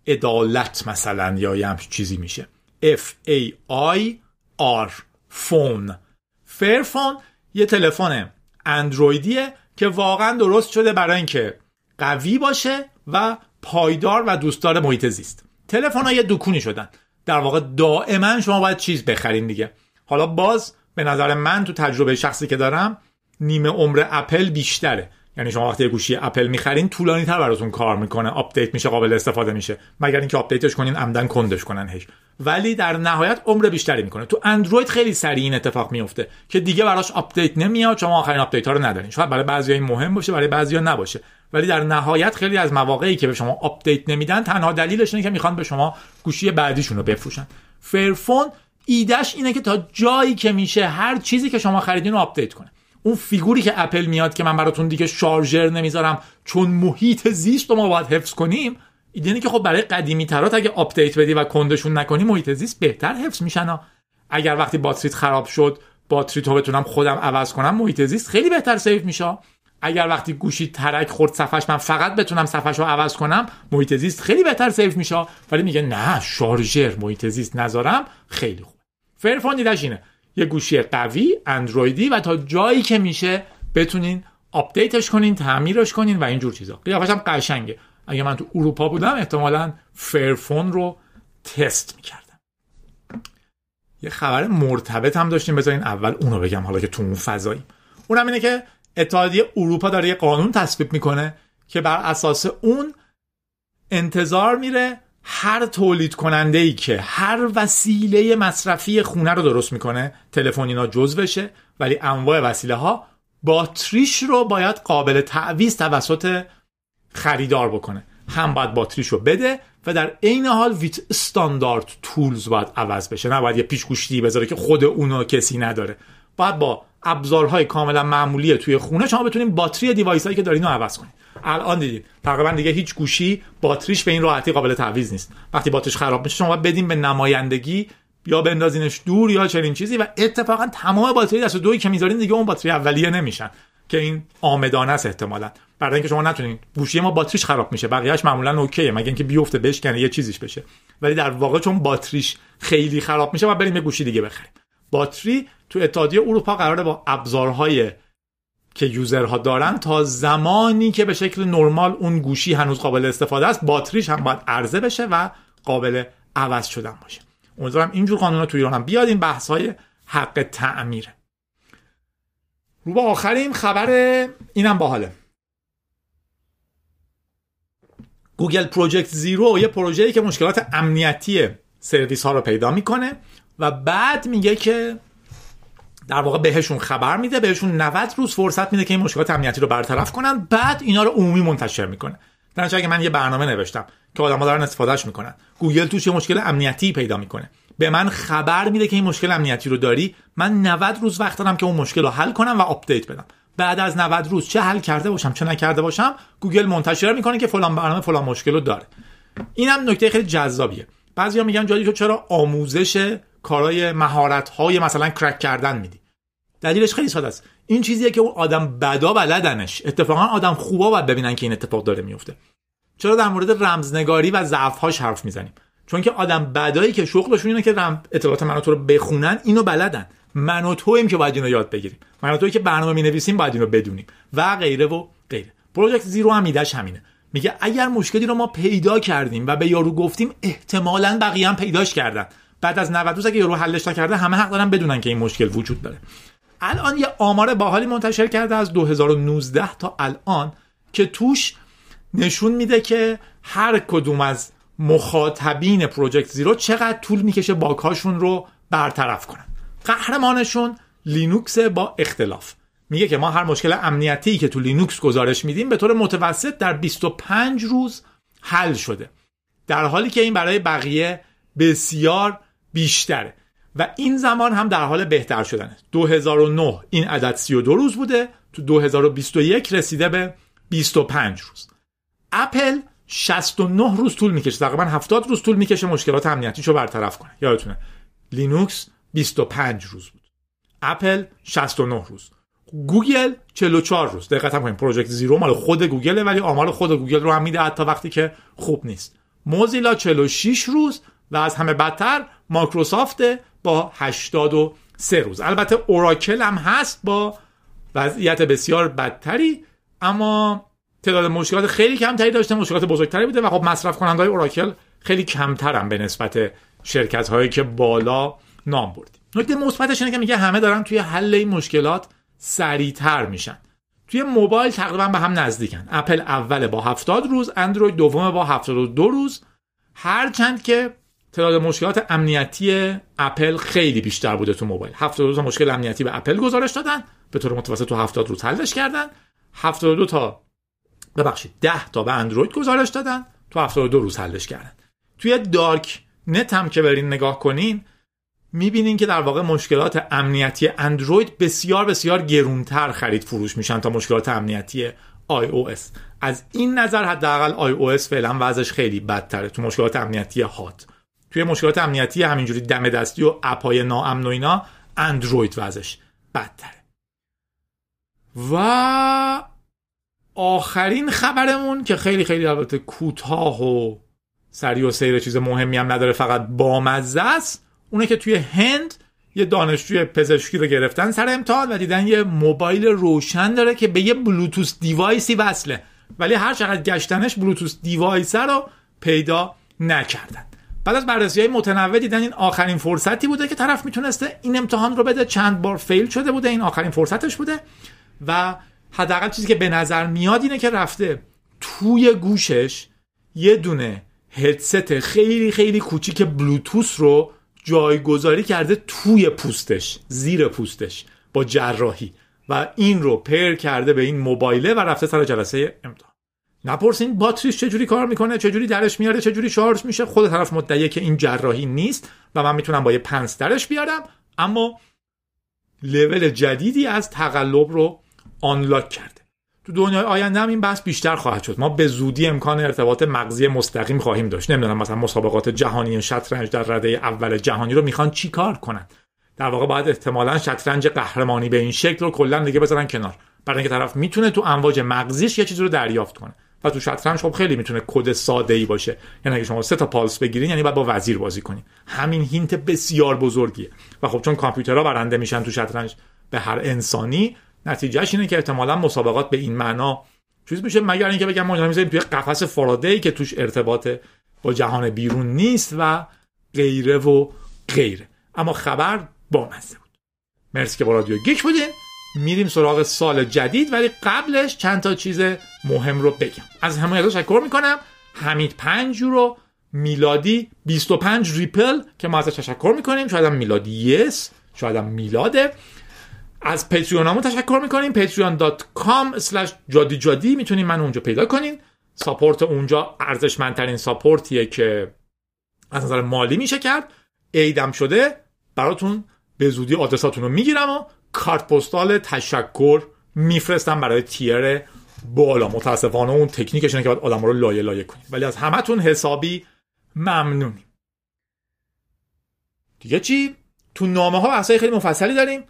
عدالت مثلا یا یه چیزی میشه. F A I R phone. Fairphone یه تلفن اندرویدیه که واقعا درست شده برای اینکه قوی باشه و پایدار و دوستدار محیط زیست. تلفن ها یه دکونی شدن. در واقع دائما شما باید چیز بخرین دیگه. حالا باز به نظر من تو تجربه شخصی که دارم نیمه عمر اپل بیشتره. یعنی شما وقتی گوشی اپل می‌خرین طولانی تر براتون کار می‌کنه. آپدیت میشه قابل استفاده میشه. مگر اینکه آپدیتش کنین عمدن کندش کنن هش ولی در نهایت عمر بیشتری می‌کنه. تو اندروید خیلی سریع این اتفاق میفته که دیگه براش آپدیت نمیاد شما آخرین آپدیت ها رو ندارین. شاید برای بعضی این مهم باشه برای بعضیا نباشه. ولی در نهایت خیلی از مواقعی که به شما آپدیت نمیدن تنها دلیلش اینه که می‌خوان به شما گوشی بعدیشون رو بفروشن. Fairphone ایدهش اینه که تا جایی که میشه هر چیزی که شما خریدین رو آپدیت کنه. اون فیگوری که اپل میاد که من براتون دیگه شارژر نمی‌ذارم چون محیط زیست رو ما باید حفظ کنیم اینه که خب برای قدیمی ترات اگه آپدیت بدی و کندشون نکنی محیط زیست بهتر حفظ میشن. اگر وقتی باتریت خراب شد باتری تو بتونم خودم عوض کنم محیط زیست خیلی بهتر save میشه. اگر وقتی گوشی ترک خورد صفحش من فقط بتونم صفحش رو عوض کنم محیط زیست خیلی بهتر save میشه. ولی میگه نه شارژر محیط زیست نذارم خیلی خوب. Fairphone دیدش اینه یه گوشی قوی اندرویدی و تا جایی که میشه بتونین آپدیتش کنین تعمیرش کنین و اینجور چیزا. قیافش هم قشنگه. اگه من تو اروپا بودم احتمالا Fairphone رو تست می‌کردم. یه خبر مرتبط هم داشتیم بذارین اول اونو بگم حالا که تو اون فضایی اونم اینه که اتحادیه اروپا داره یه قانون تصویب می‌کنه که بر اساس اون انتظار میره هر تولید کننده ای که هر وسیله مصرفی خونه رو درست می‌کنه تلفن اینا بشه ولی انواع وسیله ها باتریش رو باید قابل تعویض توسط خریدار بکنه. هم باید باتریش رو بده و در عین حال ویت استاندارد تولز باید عوض بشه. نه باید یه پیشگوشتی بذاره که خود اونو کسی نداره. باید با ابزارهای کاملا معمولی توی خونه شما بتونید باتری دیوایس هایی که دارین رو عوض کنید الان دیدید تقریبا دیگه هیچ گوشی باتریش به این راحتی قابل تعویض نیست. وقتی باتریش خراب میشه شما بدین به نمایندگی یا بندازینش دور یا چنین چیزی و اتفاقا تمام باتری دست دوی که می‌ذارین دیگه اون باتری اولیه نمیشن که این آمدانه است احتمالا. برای اینکه شما نتونین. گوشی ما باتریش خراب میشه. بقیهش معمولا اوکیه. مگه اینکه بیفته بشکنه یه چیزیش بشه. ولی در واقع چون باتریش خیلی خراب میشه و بریم یه گوشی دیگه بخریم. باتری تو اتحادیه اروپا قراره با ابزارهای که یوزرها دارن تا زمانی که به شکل نرمال اون گوشی هنوز قابل استفاده است باتریش هم باید عرضه بشه و قابل عوض شدن باشه. امیدوارم اینجور قانونا تو ایران هم بیاد این بحث های حق تعمیره. رو به آخرین خبر اینم باحاله. گوگل پروژکت زیرو یه پروژه‌ای که مشکلات امنیتی سرویس ها رو پیدا می‌کنه و بعد میگه که در واقع بهشون خبر میده بهشون 90 روز فرصت میده که این مشکلات امنیتی رو برطرف کنن. بعد اینا رو عمومی منتشر می‌کنه. در اگه من یه برنامه نوشتم که آدم‌ها دارن استفادهش می‌کنن گوگل توش یه مشکل امنیتی پیدا می‌کنه. به من خبر میده که این مشکل امنیتی رو داری من 90 روز وقت دارم که اون مشکل رو حل کنم و آپدیت بدم. بعد از 90 روز چه حل کرده باشم چه نکرده باشم گوگل منتشر می‌کنه که فلان برنامه فلان مشکل رو داره. اینم نکته خیلی جذابیه. بعضیا میگن جادی تو چرا آموزش کارهای مهارت های مثلا کرک کردن میدی. دلیلش خیلی ساده است. این چیزیه که اون آدم بدا بلدنش. اتفاقا آدم خوبا باید ببینن که این اتفاق داره میفته چرا در مورد رمزنگاری و ضعفهاش حرف می‌زنیم؟ چون که آدم بدایی که شغلشون اینه که رم... اطلاعات من تو رو بخونن اینو بلدن. من و تویم که باید اینو یاد بگیریم. من و تویی که برنامه می نویسیم باید اینو بدونیم. و غیره و غیره. پروژکت زیرو هم ایدهش همینه. میگه اگر مشکلی رو ما پیدا کردیم و به یارو گفتیم احتمالا بقیه هم پیداش کردن. بعد از 90 روز اگه یارو حلش نکرده همه حق دارن بدونن که این مشکل وجود داره. الان یه آمار باحالی منتشر کرده از 2019 تا الان که توش نشون میده که هر کدوم از مخاطبین پروژکت زیرو چقدر طول می‌کشه باکاشون رو برطرف کنن. قهرمانشون لینوکس با اختلاف. میگه که ما هر مشکل امنیتی که تو لینوکس گزارش میدیم به طور متوسط در 25 روز حل شده. در حالی که این برای بقیه بسیار بیشتره. و این زمان هم در حال بهتر شدنه. 2009 این عدد 32 روز بوده. تو 2021 رسیده به 25 روز. اپل 69 روز طول می‌کشه. تقریبا 70 روز طول می‌کشه مشکلات امنیتیشو برطرف کنه. یادتونه. لینوکس 25 روز بود. اپل 69 روز. گوگل 44 روز. دقت هم کنید. Project Zero مال خود گوگله ولی آمار خود گوگل رو هم میده حتی وقتی که خوب نیست. موزیلا 46 روز و از همه بدتر مایکروسافت با 83 روز. البته اوراکل هم هست با وضعیت بسیار بدتری اما تعداد مشکلات خیلی کمتری داشته مشکلات بزرگتری بوده و خب مصرف کننده های اوراکل خیلی کمترن به نسبت شرکت هایی که بالا نام بردیم. نکته مثبتش اینه که میگه همه دارن توی حل این مشکلات سریعتر میشن. توی موبایل تقریبا به هم نزدیکن. اپل اول با 70 روز اندروید دوم با 72 روز. هرچند که تعداد مشکلات امنیتی اپل خیلی بیشتر بوده تو موبایل. 72 تا مشکل امنیتی به اپل گزارش دادن. به طور متوسط تو 70 روز حلش کردن. 72 تا ببخشید 10 تا به اندروید گزارش دادن. تو 72 روز حلش کردن. توی dark net هم که برین نگاه کنین می‌بینین که در واقع مشکلات امنیتی اندروید بسیار بسیار گرونتر خرید فروش میشن تا مشکلات امنیتی آی او از این نظر حداقل آی او فعلا وضعش خیلی بدتره تو مشکلات امنیتی hot. توی مشکلات امنیتی همینجوری دم دستی و اپای ناامن و اینا اندروید وضعش بدتره. و آخرین خبرمون که خیلی خیلی البته کوتاه و سریع السیر چیز مهمی هم نداره فقط بامزه است اونه که توی هند یه دانشجوی پزشکی رو گرفتن سر امتحان و دیدن یه موبایل روشن داره که به یه Bluetooth device ی وصله. ولی هر چقدر گشتنش Bluetooth device رو پیدا نکردن. بعد از بررسی های متنوع دیدن این آخرین فرصتی بوده که طرف می‌تونسته این امتحان رو بده. چند بار fail شده بوده این آخرین فرصتش بوده. و حداقل چیزی که به نظر میاد اینه که رفته توی گوشش یه دونه هدست خیلی خیلی کوچیک بلوتوس رو جایگذاری کرده توی پوستش زیر پوستش با جراحی. و این رو پر کرده به این موبایله و رفته سر جلسه امتحان. نپرسین باتریش چجوری کار می‌کنه چجوری درش میاره چجوری شارژ میشه. خود طرف مدعیه که این جراحی نیست و من می‌تونم با یه پنس درش بیارم. اما لول جدیدی از تقلب رو unlock کرده. تو دنیای آینده هم این بحث بیشتر خواهد شد. ما به زودی امکان ارتباط مغزی مستقیم خواهیم داشت. نمی‌دونم مثلا مسابقات جهانی شطرنج در رده اول جهانی رو می‌خوان چی کار کنن؟ در واقع باید احتمالا شطرنج قهرمانی به این شکل رو کلا دیگه بذارن کنار. برای اینکه طرف می‌تونه تو امواج مغزیش یه چیزی رو دریافت کنه. و تو شطرنج خب خیلی می‌تونه کد ساده ای باشه. یعنی اگه شما سه تا پالس بگیرین یعنی باید با وزیر بازی کنین. همین hint بسیار بزرگیه. و خب چون کامپیوترها برنده میشن تو شطرنج به هر انسانی نتیجهش اینه که احتمالا مسابقات به این معنا چیز میشه مگر اینکه بگم ما می‌ذاریم توی قفس فارادی ای که توش ارتباط با جهان بیرون نیست و غیره و غیره. اما خبر بامزه بود. مرسی که با رادیو گیک بودین. میریم سراغ سال جدید ولی قبلش چند تا چیز مهم رو بگم. از همه تشکر می‌کنم. حمید پنج رو میلادی 25 ریپل که ما ازش تشکر می‌کنیم. شاید هم میلادی یس شاید هم میلاده. از پتریونامو تشکر می‌کنیم. patreon.com slash جادی جادی. می‌تونین من اونجا پیدا کنین. ساپورت اونجا ارزشمندترین ساپورتیه که از نظر مالی میشه کرد. ایدم شده. براتون به زودی آدرساتون رو می‌گیرم و کارت پستال تشکر میفرستم برای تیر بالا متاسفانه اون تکنیکش که باید آدم رو لایه لایه کنیم. ولی از همتون حسابی ممنونیم. دیگه چی؟ تو نامه ها بحثای خیلی مفصلی داریم.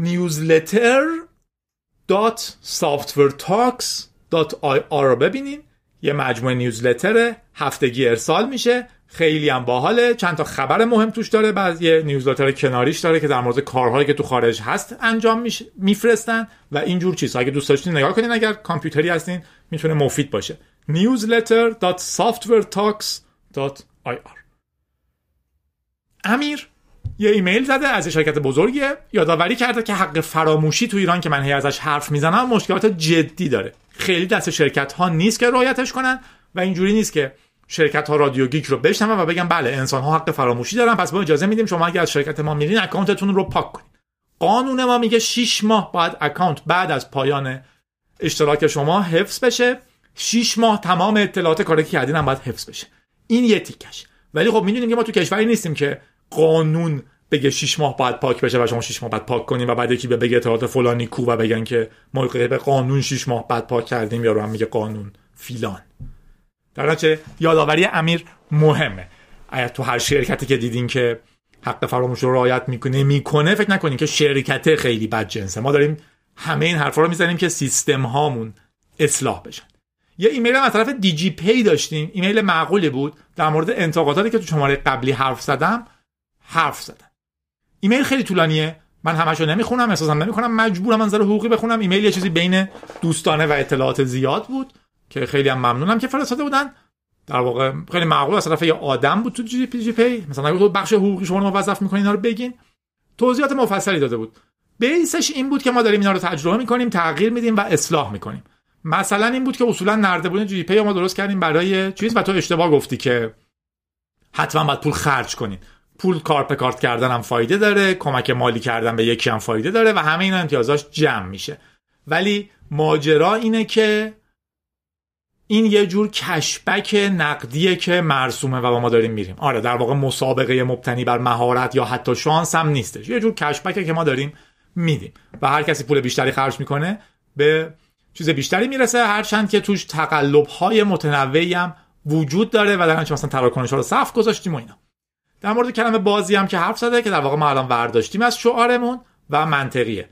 newsletter.softwaretalks.ir رو ببینین. یه مجموعه نیوزلتر هفتگی ارسال میشه. خیلی هم باحاله. چند تا خبر مهم توش داره. بعض یه نیوزلتر کناریش داره که در مورد کارهایی که تو خارج هست انجام میفرستن و اینجور چیزها. اگه دوست داشتین نگاه کنین. اگر کامپیوتری هستین می‌تونه مفید باشه. newsletter.softwaretalks.ir امیر یه ایمیل زده از شرکت بزرگیه. یادآوری کرده که حق فراموشی تو ایران که من هی ازش حرف می‌زنم مشکلات جدی داره. خیلی دست شرکت ها نیست که رعایتش کنن و اینجوری نیست که شرکت ها رادیو گیک رو بشنون و بگن بله انسان ها حق فراموشی دارن. پس ما اجازه میدیم شما اگر از شرکت ما میرین account تون رو پاک کنید قانون ما میگه 6 ماه باید اکانت بعد از پایان اشتراک شما حفظ بشه. 6 ماه تمام اطلاعات کاری که کردین هم باید حفظ بشه. این یه تیکش. ولی خب می‌دونیم که ما تو کشوری نیستیم که قانون بگه 6 ماه بعد پاک بشه و شما 6 ماه بعد پاک کنیم و بعد یکی به بگه اطلاعات فلانی کو و بگن که ما به قانون 6 ماه بعد پاک کردیم یا رو هم میگه قانون. فیلان. در نتیجه یادآوری امیر مهمه. اگر تو هر شرکتی که دیدین که حق فراموش رو رعایت می‌کنه می‌کنه فکر نکنین که شرکت خیلی بد جنسه. ما داریم همه این حرفا رو می‌زنیم که سیستم هامون اصلاح بشن. یه ایمیل هم از طرف دیجی پی داشتیم. ایمیل معقولی بود. در مورد انتقاداتی که تو شماره قبلی حرف زدم حرف زدم. ایمیل خیلی طولانیه. من همشو نمی‌خونم احساسم نمی‌کنم. مجبورم از نظر حقوقی بخونم. ایمیل یه چیزی بین دوستانه و اطلاعات زیاد بود. که خیلی هم ممنونم که فرستاده بودن. در واقع خیلی معقول از طرف یه آدم بود تو جی پی جی پی. مثلا تو بخش حقوقی شما موظف می‌کنین اینا رو بگین. توضیحات مفصلی داده بود. base ش این بود که ما داریم اینا رو تجربه می‌کنیم تغییر میدیم و اصلاح می‌کنیم. مثلا این بود که اصولا نردبون جی پی ما درست کردیم برای چیز و تو اشتباه گفتی که حتما باید پول خرج کنین. پول کارت کارت کردن هم فایده داره کمک مالی کردن به یکی هم فایده داره و همه این امتیازاش جمع میشه. ولی ماجرا اینه که این یه جور کشبک نقدیه که مرسومه و با ما داریم میریم. آره در واقع مسابقه مبتنی بر مهارت یا حتی شانس هم نیستش. یه جور کشبکه که ما داریم میدیم و هر کسی پول بیشتری خرج می‌کنه به چیز بیشتری می‌رسه هرچند که توش تقلب های متنوعی هم وجود داره و در مثلا تراکنش ها رو صف گذاشتیم و اینا. در مورد کلمه بازی هم که حرف زده که در واقع ما الان برداشتیم از شعارمون و منطقیه.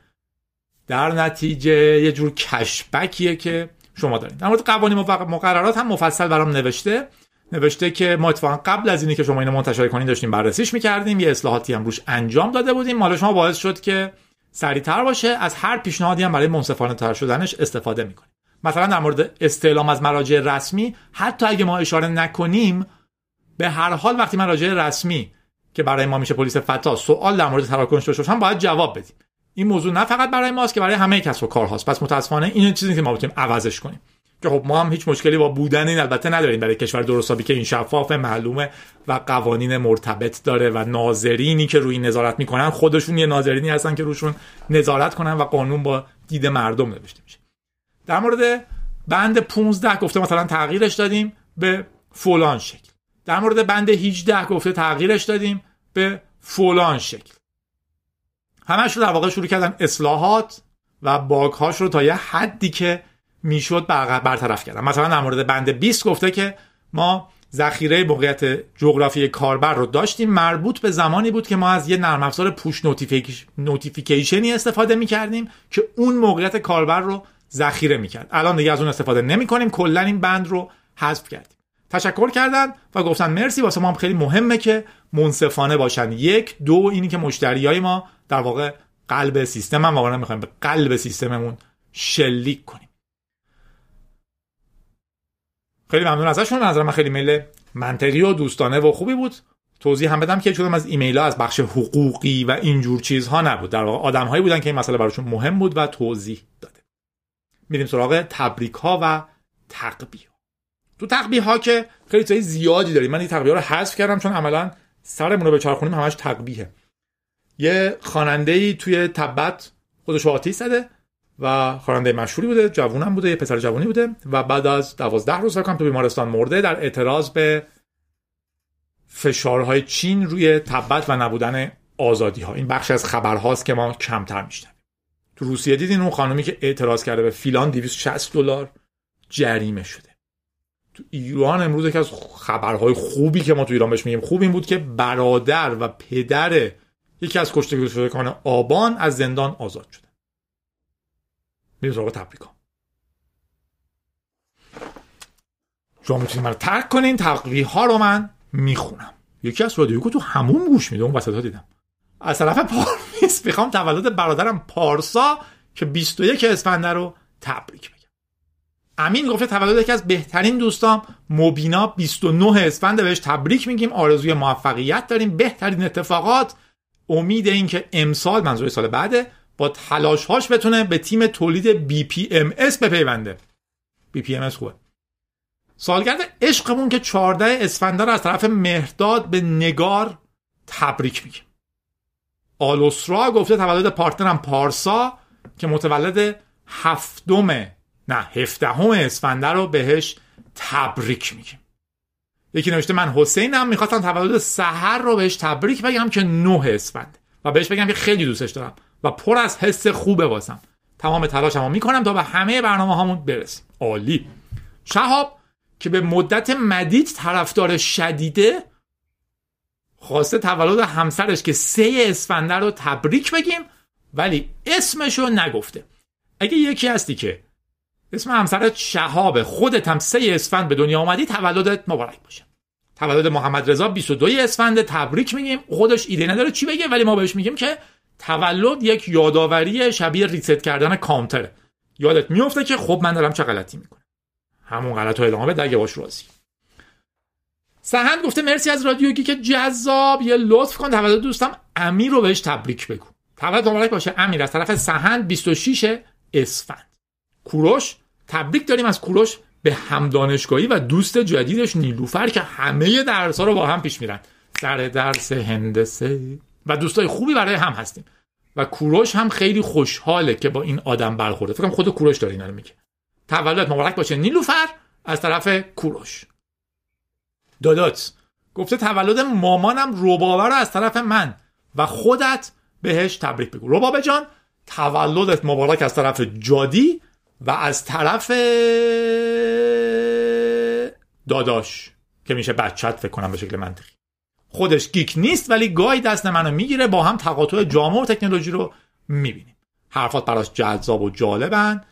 در نتیجه یه جور کشبکیه که شما دارید در مورد قوانین مقررات هم مفصل برام نوشته. نوشته که ما اتفاقا قبل از اینی که شما اینو منتشر کنین داشتیم بررسیش می‌کردیم. یه اصلاحاتی هم روش انجام داده بودیم. مال شما باعث شد که سریعتر باشه. از هر پیشنهادی هم برای منصفانه تر شدنش استفاده می‌کنیم. مثلا در مورد استعلام از مراجع رسمی حتی اگه ما اشاره نکنیم به هر حال وقتی مراجع رسمی که برای ما میشه پلیس فتا سوال در مورد تراکنش هم باید جواب بدیم. این موضوع نه فقط برای ماست که برای همه کسب و کار هاست. پس متاسفانه این چیزی که ما بتونیم عوضش کنیم. که خب ما هم هیچ مشکلی با بودن این البته نداریم. برای کشور درستابی که این شفاف معلومه و قوانین مرتبط داره و ناظرینی که روی نظارت می‌کنن خودشون یه ناظرینی هستن که روشون نظارت کنن و قانون با دید مردم نوشته میشه. در مورد بند 15 گفته مثلا تغییرش دادیم به فلان شکل. در مورد بند 18 گفته تغییرش دادیم به فلان شکل. همش رو در واقع شروع کردن اصلاحات و bug هاش رو تا یه حدی که می‌شد برطرف کردن. مثلا در مورد بند 20 گفته که ما ذخیره موقعیت جغرافی کاربر رو داشتیم. مربوط به زمانی بود که ما از یه نرم افزار push notification ی استفاده می‌کردیم که اون موقعیت کاربر رو ذخیره می‌کرد. الان دیگه از اون استفاده نمی کنیم کلا این بند رو حذف کردیم. تشکر کردن و گفتن مرسی واسه ما هم خیلی مهمه که منصفانه باشن. یک دو اینی که مشتریای ما در واقع قلب سیستم هم واقعا می‌خوایم به قلب سیستممون شلیک کنیم. خیلی ممنون ازشون. نظر من خیلی میل منطقی و دوستانه و خوبی بود. توضیح هم بدم که چون از ایمیل ها از بخش حقوقی و اینجور چیزها نبود. در واقع آدم هایی بودن که این مسئله براشون مهم بود و توضیح داده. میریم سراغ تبریک ها و تقبیه تو تقبیه ها که خیلی چیز زیادی داریم. من این تقبیه ها رو حذف کردم چون عملا سرمون رو به چارخونیم همش تقبیه یه خواننده ای توی تبت خودش آتیش زده و خواننده مشهوری بوده جوونم بوده یه پسر جوونی بوده و بعد از دوازده روز کم تو بیمارستان مرده در اعتراض به فشارهای چین روی تبت و نبودن آزادی ها این بخش از خبرهاست که ما کمتر میشنویم. تو روسیه دیدین اون خانومی که اعتراض کرده به فیلان 260 دلار جریمه شده. تو ایران امروز یکی از خبرهای خوبی که ما تو ایران بهش میگیم خوب این بود که برادر و پدر یکی از کشته شدگان آبان از زندان آزاد شده میریم سراغ تبریکا. شما می‌تونید من ترک کنین تقویه ها رو من می‌خونم. یکی از رادیو تو همون گوش میده اون وسط ها دیدم. از طرف پارمیس می‌خوام تولد برادرم پارسا که 21 اسفنده رو تبریک بگم. امین گفته تولد یکی از بهترین دوستام مبینا 29 اسفند بهش تبریک میگیم. آرزوی موفقیت داریم. بهترین اتفاقات امید این که امسال منظور سال بعده با تلاشهاش بتونه به تیم تولید BPMS بپیونده. BPMS خوبه. سالگرد عشقمون که 14 اسفندر از طرف مهرداد به نگار تبریک میگیم. آلوسرا گفته تولد پارتنرم پارسا که متولد هفتم نه هفدهم اسفندر رو بهش تبریک میگیم. یکی نوشته من حسینم می‌خواستم تولد سحر رو بهش تبریک بگم که نه اسفند. و بهش بگم که خیلی دوستش دارم و پر از حس خوبه واسم. تمام تلاشمو می‌کنم تا به همه برنامه هامون برسیم. عالی. شهاب که به مدت مدید طرفدار شدیده خواسته تولد همسرش که سه اسفنده رو تبریک بگیم ولی اسمش رو نگفته. اگه یکی هستی که اسم همسرت شهابه خودت هم سه اسفند به دنیا آمدی تولدت مبارک باشه. تولد محمد رضا 22 اسفند تبریک میگیم. خودش ایده نداره چی بگه ولی ما بهش میگیم که تولد یک یادآوری شبیه ریست کردن کامتره یادت میفته که خب من دارم چه غلطی می‌کنم. همون غلط رو ادامه بده اگه باش راضی. سهند گفته مرسی از رادیو که جذاب. یه لطف کن تولد دوستم امیر رو بهش تبریک بگو. تولد مبارک باشه. امیر از طرف سهند 26 اسفند. کوروش تبریک داریم از کوروش به همدانشگاهی و دوست جدیدش نیلوفر که همه درس ها رو با هم پیش میرن. سر درس هندسه. و دوستای خوبی برای هم هستیم. و کوروش هم خیلی خوشحاله که با این آدم برخورده. فکرم خود کوروش داره اینا میگه. تولد مبارک باشه. نیلوفر از طرف کوروش. دادات. گفته تولد مامانم روبابه رو از طرف من. و خودت بهش تبریک بگو. روبابه جان تولدت مبارک از طرف جادی. و از طرف داداش که میشه بچت فکر کنم به شکل منطقی. خودش گیک نیست ولی گاهی دست منو می‌گیره با هم تقاطع جامع و تکنولوژی رو می‌بینیم. حرفات براش جذاب و جالبن.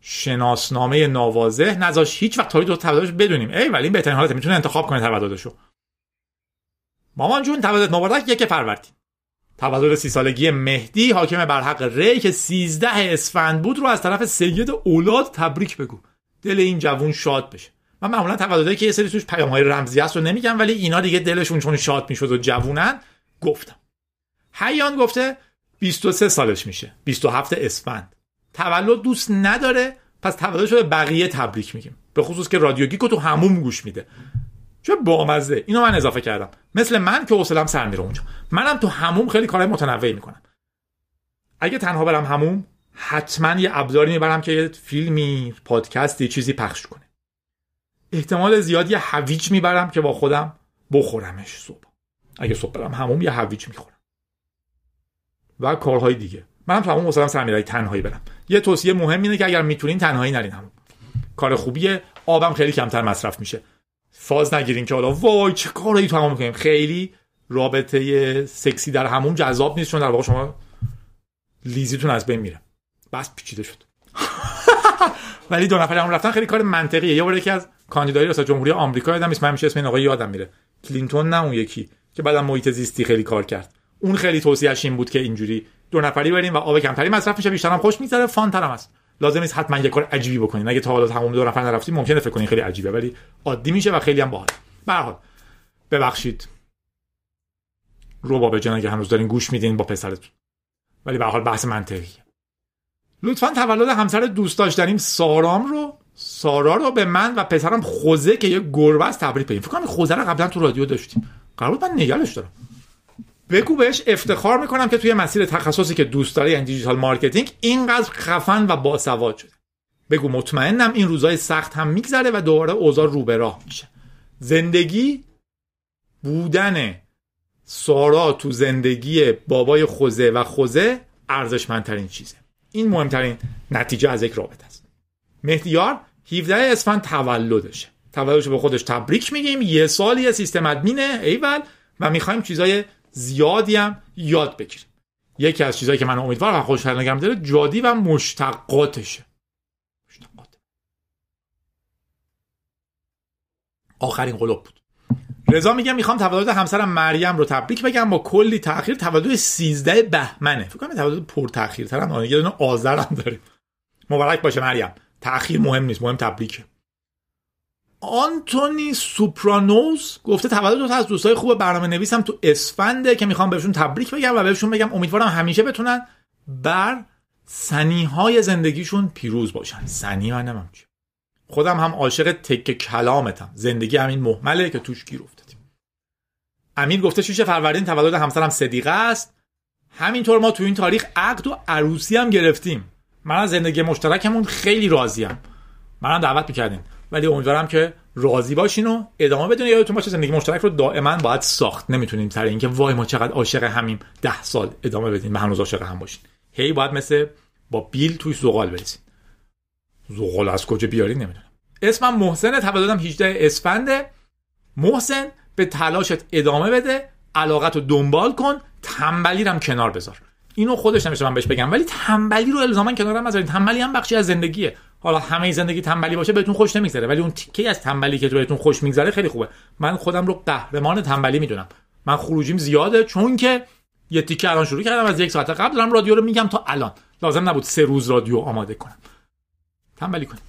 شناسنامه نوازه نذاش هیچ وقت تولید تولدش بدونیم. ای ولی بهترین حالت می‌تونه انتخاب کنه تولدشو. مامان جون تولد مبارک. یک فروردین تولد سی سالگی مهدی حاکم بر حق ری که 13 اسفند بود رو از طرف سید اولاد تبریک بگو. دل این جوون شاد بشه. من معمولا تولدی که یه سری توش پیام های رمزی است رو نمیگم ولی اینا دیگه دلشون چون شاد می‌شد و جوونن گفتم. حیان گفته 23 سالش میشه 27 اسفند. تولد دوست نداره پس تولدش رو به بقیه تبریک میگیم. به خصوص که رادیو گیکو تو هموم گوش میده. چه بامزه. اینو من اضافه کردم. مثل من که حوصلم سر میره اونجا. منم تو هموم خیلی کارهای متنوعی می‌کنم. اگه تنها برم هموم حتما یه ابزاری می‌برم که یه فیلمی پادکستی چیزی پخش کنه. احتمال زیادی یه هویج می‌برم که با خودم بخورمش صبح. اگه صبح برم هموم یه هویج می‌خورم. و کارهای دیگه. منم تو همون حوصلم سر میره تنهایی برم. یه توصیه مهم اینه که اگر می‌تونین تنهایی نرین همون کار خوبیه. آبم خیلی کمتر مصرف میشه. فاز نگیرین که حالا وای چه کاری تو همون می‌کنیم. خیلی رابطه سکسی در همون جذاب نیست چون در واقع شما لیزیتون از بین میره. بس پیچیده شد. ولی دو نفر همون رفتن خیلی کار منطقیه. یه بار یکی از کاندیدای ریاست جمهوری آمریکا یادم من همیشه اسم این آقا یادم میره. کلینتون نه اون یکی که بعدم محیط زیستی خیلی کار کرد. اون خیلی توصیهش این بود که اینجوری دو نفری بریم و آب کمتری مصرف میشه بیشتر هم خوش می‌ذاره فان ترم است لازم نیست حتما یه کار عجیبی بکنین. اگه تا حالا تمام دو نفر نرفتین ممکنه فکر کنین خیلی عجیبه ولی عادی میشه و خیلی هم باحال به هر حال ببخشید. روبابه جان اگه هنوز دارین گوش میدین با پسرتون. ولی به حال بحث منطقیه. لطفا تولد همسر دوست داشتنیم سارام رو سارا رو به من و پسرم خوزه که یه گربه است تبریک بگیم فکر کنم خوزه رو قبلا تو رادیو داشتیم. قرار من نگرش دارم. بگو بهش افتخار می‌کنم که توی مسیر تخصصی که دوست داره یعنی digital marketing اینقدر خفن و باسواد شده. بگو مطمئنم این روزای سخت هم میگذره و دوباره اوضاع رو به راه میشه. زندگی بودن سارا تو زندگی بابای خوزه و خوزه ارزشمندترین چیزه. این مهمترین نتیجه از یک رابطه است. مهدیار 17 اسفند تولدشه. تولدش به خودش تبریک میگیم. یه سال یه سیستم ادمینه. ایول و می‌خوایم چیزای زیادی هم یاد بگیریم. یکی از چیزهایی که من امیدوارم و خوشحال نگم داره جادی و مشتقاتشه. مشتقات. آخرین قلوب بود. رضا میگم می‌خوام تولد همسرم مریم رو تبریک بگم. با کلی تاخیر تولد 13 بهمنه. فکر کنم تولد پر تاخیرتر هم یه دونه آذر هم داریم. مبارک باشه مریم. تاخیر مهم نیست مهم تبریکه. آنتونی سوپرانوز گفته تولد دو تا از دوستای خوب برنامه نویسم تو اسفنده که می‌خوام بهشون تبریک بگم و بهشون بگم امیدوارم همیشه بتونن بر سنی زندگیشون پیروز باشن. سنی من خودم هم عاشق تک کلامتم. زندگی همین محمله که توش گیر افتادیم. امیر گفته شیشه فروردین تولد همسرم صدیقه است. همینطور ما تو این تاریخ عقد و عروسی هم گرفتیم. من از زندگی مشترکمون خیلی راضیم. منم دعوت می‌کردیم ولی امیدوارم که راضی باشین و ادامه بدون یادتون باشه زندگی مشترک رو دائما باید ساخت. نمی‌تونیم سر اینکه وای ما چقدر عاشق همیم. ده سال ادامه بدیم و هنوز عاشق هم باشین. هی باید مثل با بیل توی زغال برسین زغال از کجا بیاری نمی‌دونم. اسمم محسن تولدم 18 اسفنده محسن به تلاشت ادامه بده. علاقت رو دنبال کن. تنبلی هم کنار بذار. اینو خودش نمیشه من بهش بگم. ولی تنبلی رو الزاما کنار نذارید تنبلی هم بخشی از زندگیه. حالا همه زندگی تنبلی باشه بهتون خوش نمیگذره ولی اون تیکه از تنبلی که بهتون خوش میگذره خیلی خوبه. من خودم رو قهرمان تنبلی می‌دونم. من خروجیم زیاده چون که یه تیکه الان شروع کردم از یک ساعت قبل دارم رادیو رو میگم تا الان. لازم نبود سه روز رادیو آماده کنم. تنبلی کنید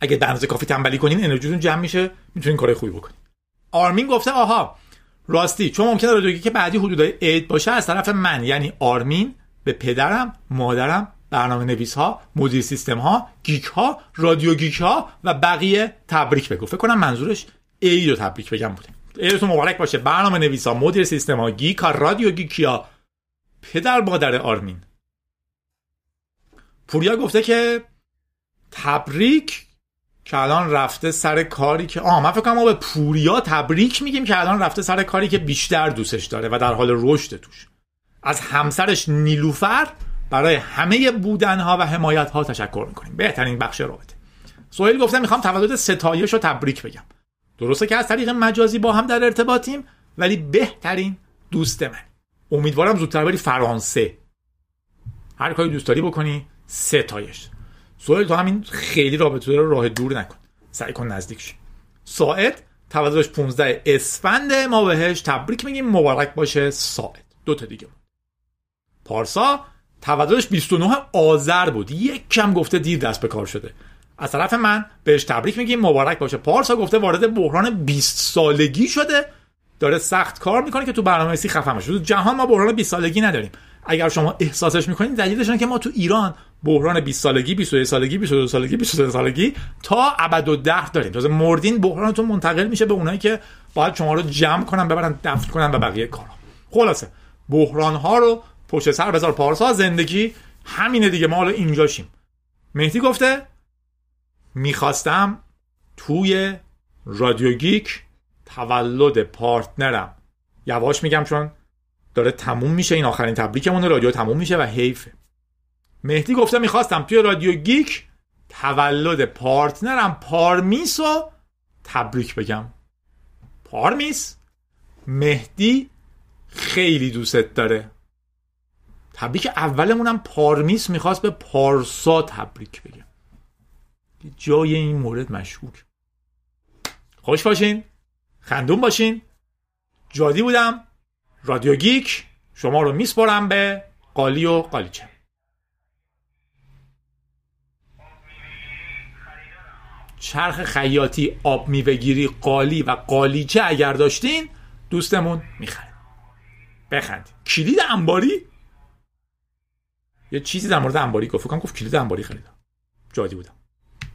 اگه به کافی تنبلی کنین انرژیتون جمع میشه می‌تونین کارهای خوبی بکنین. آرمین گفته آها راستی چون ممکنه رادیو که بعدی حدودای عید باشه از طرف من یعنی آرمین به پدرم مادرم برنامه نویس ها مدیر سیستم ها geek ها رادیو گیک ها و بقیه تبریک بگو. فکر کنم منظورش عید رو تبریک بگم بوده. عیدتون مبارک باشه. برنامه نویس ها مدیر سیستم ها گیک ها رادیو گیکی ها پدر مادر آرمین. پوریا گفته که تبریک که الان رفته سر کاری که آه من فکر کنم ما به پوریا تبریک میگیم که الان رفته سر کاری که بیشتر دوستش داره و در حال رشد توش. از همسرش نیلوفر برای همه بودنها و حمایت ها تشکر می‌کنیم. بهترین بخش رابطه. سوهیل گفته می‌خوام تولد ستایش رو تبریک بگم. درسته که از طریق مجازی با هم در ارتباطیم ولی بهترین دوست من. امیدوارم زودتر بری فرانسه. هر کاری دوست داری بکنی ستایش. سوهل تو همین خیلی رابطه رو راه دور نکن. سعی کن نزدیک شی. ساعد تولدش 15 اسفند ما بهش تبریک میگیم. مبارک باشه ساعد. دو تا دیگه. پارسا تولدش 29 آذر بود. یک کم گفته دیر دست به کار شده. از طرف من بهش تبریک میگیم مبارک باشه. پارسا گفته وارد بحران 20 سالگی شده. داره سخت کار می‌کنه که تو برنامه سی خفه تو جهان ما بحران 20 سالگی نداریم. اگر شما احساسش می‌کنید دلیلش که ما تو ایران بحران 20 سالگی 21 سالگی 22 سالگی 23 سالگی تا ابد و ده داریم. تازه مردین بحرانتون منتقل میشه به اونایی که باید شما رو جمع کنن ببرن دفن کنن و بقیه کارا. خلاصه بحران ها رو پشت سر بذار پارسا زندگی. همینه دیگه ما حالا اینجاشیم. مهدی گفته می‌خواستم توی رادیو گیک تولد partner م. یواش میگم چون داره تموم میشه این آخرین تبریکمون رادیو تموم میشه و حیفه مهدی گفته می‌خواستم توی رادیو گیک تولد partner م. پارمیس رو تبریک بگم. پارمیس مهدی خیلی دوستت داره. تبریک اولمونم پارمیس می‌خواست به پارسا تبریک بگم جای این مورد مشکوک. خوش باشین. خندون باشین. جادی بودم. رادیو گیک. شما رو میسپرم به قالی و قالیچه. چرخ خیاطی آب میوهگیری قالی و قالیچه اگر داشتین دوستمون می‌خره بخند کلید انباری؟ یه چیزی در مورد انباری گفت. گفت کلید انباری خریدم. جادی بودم.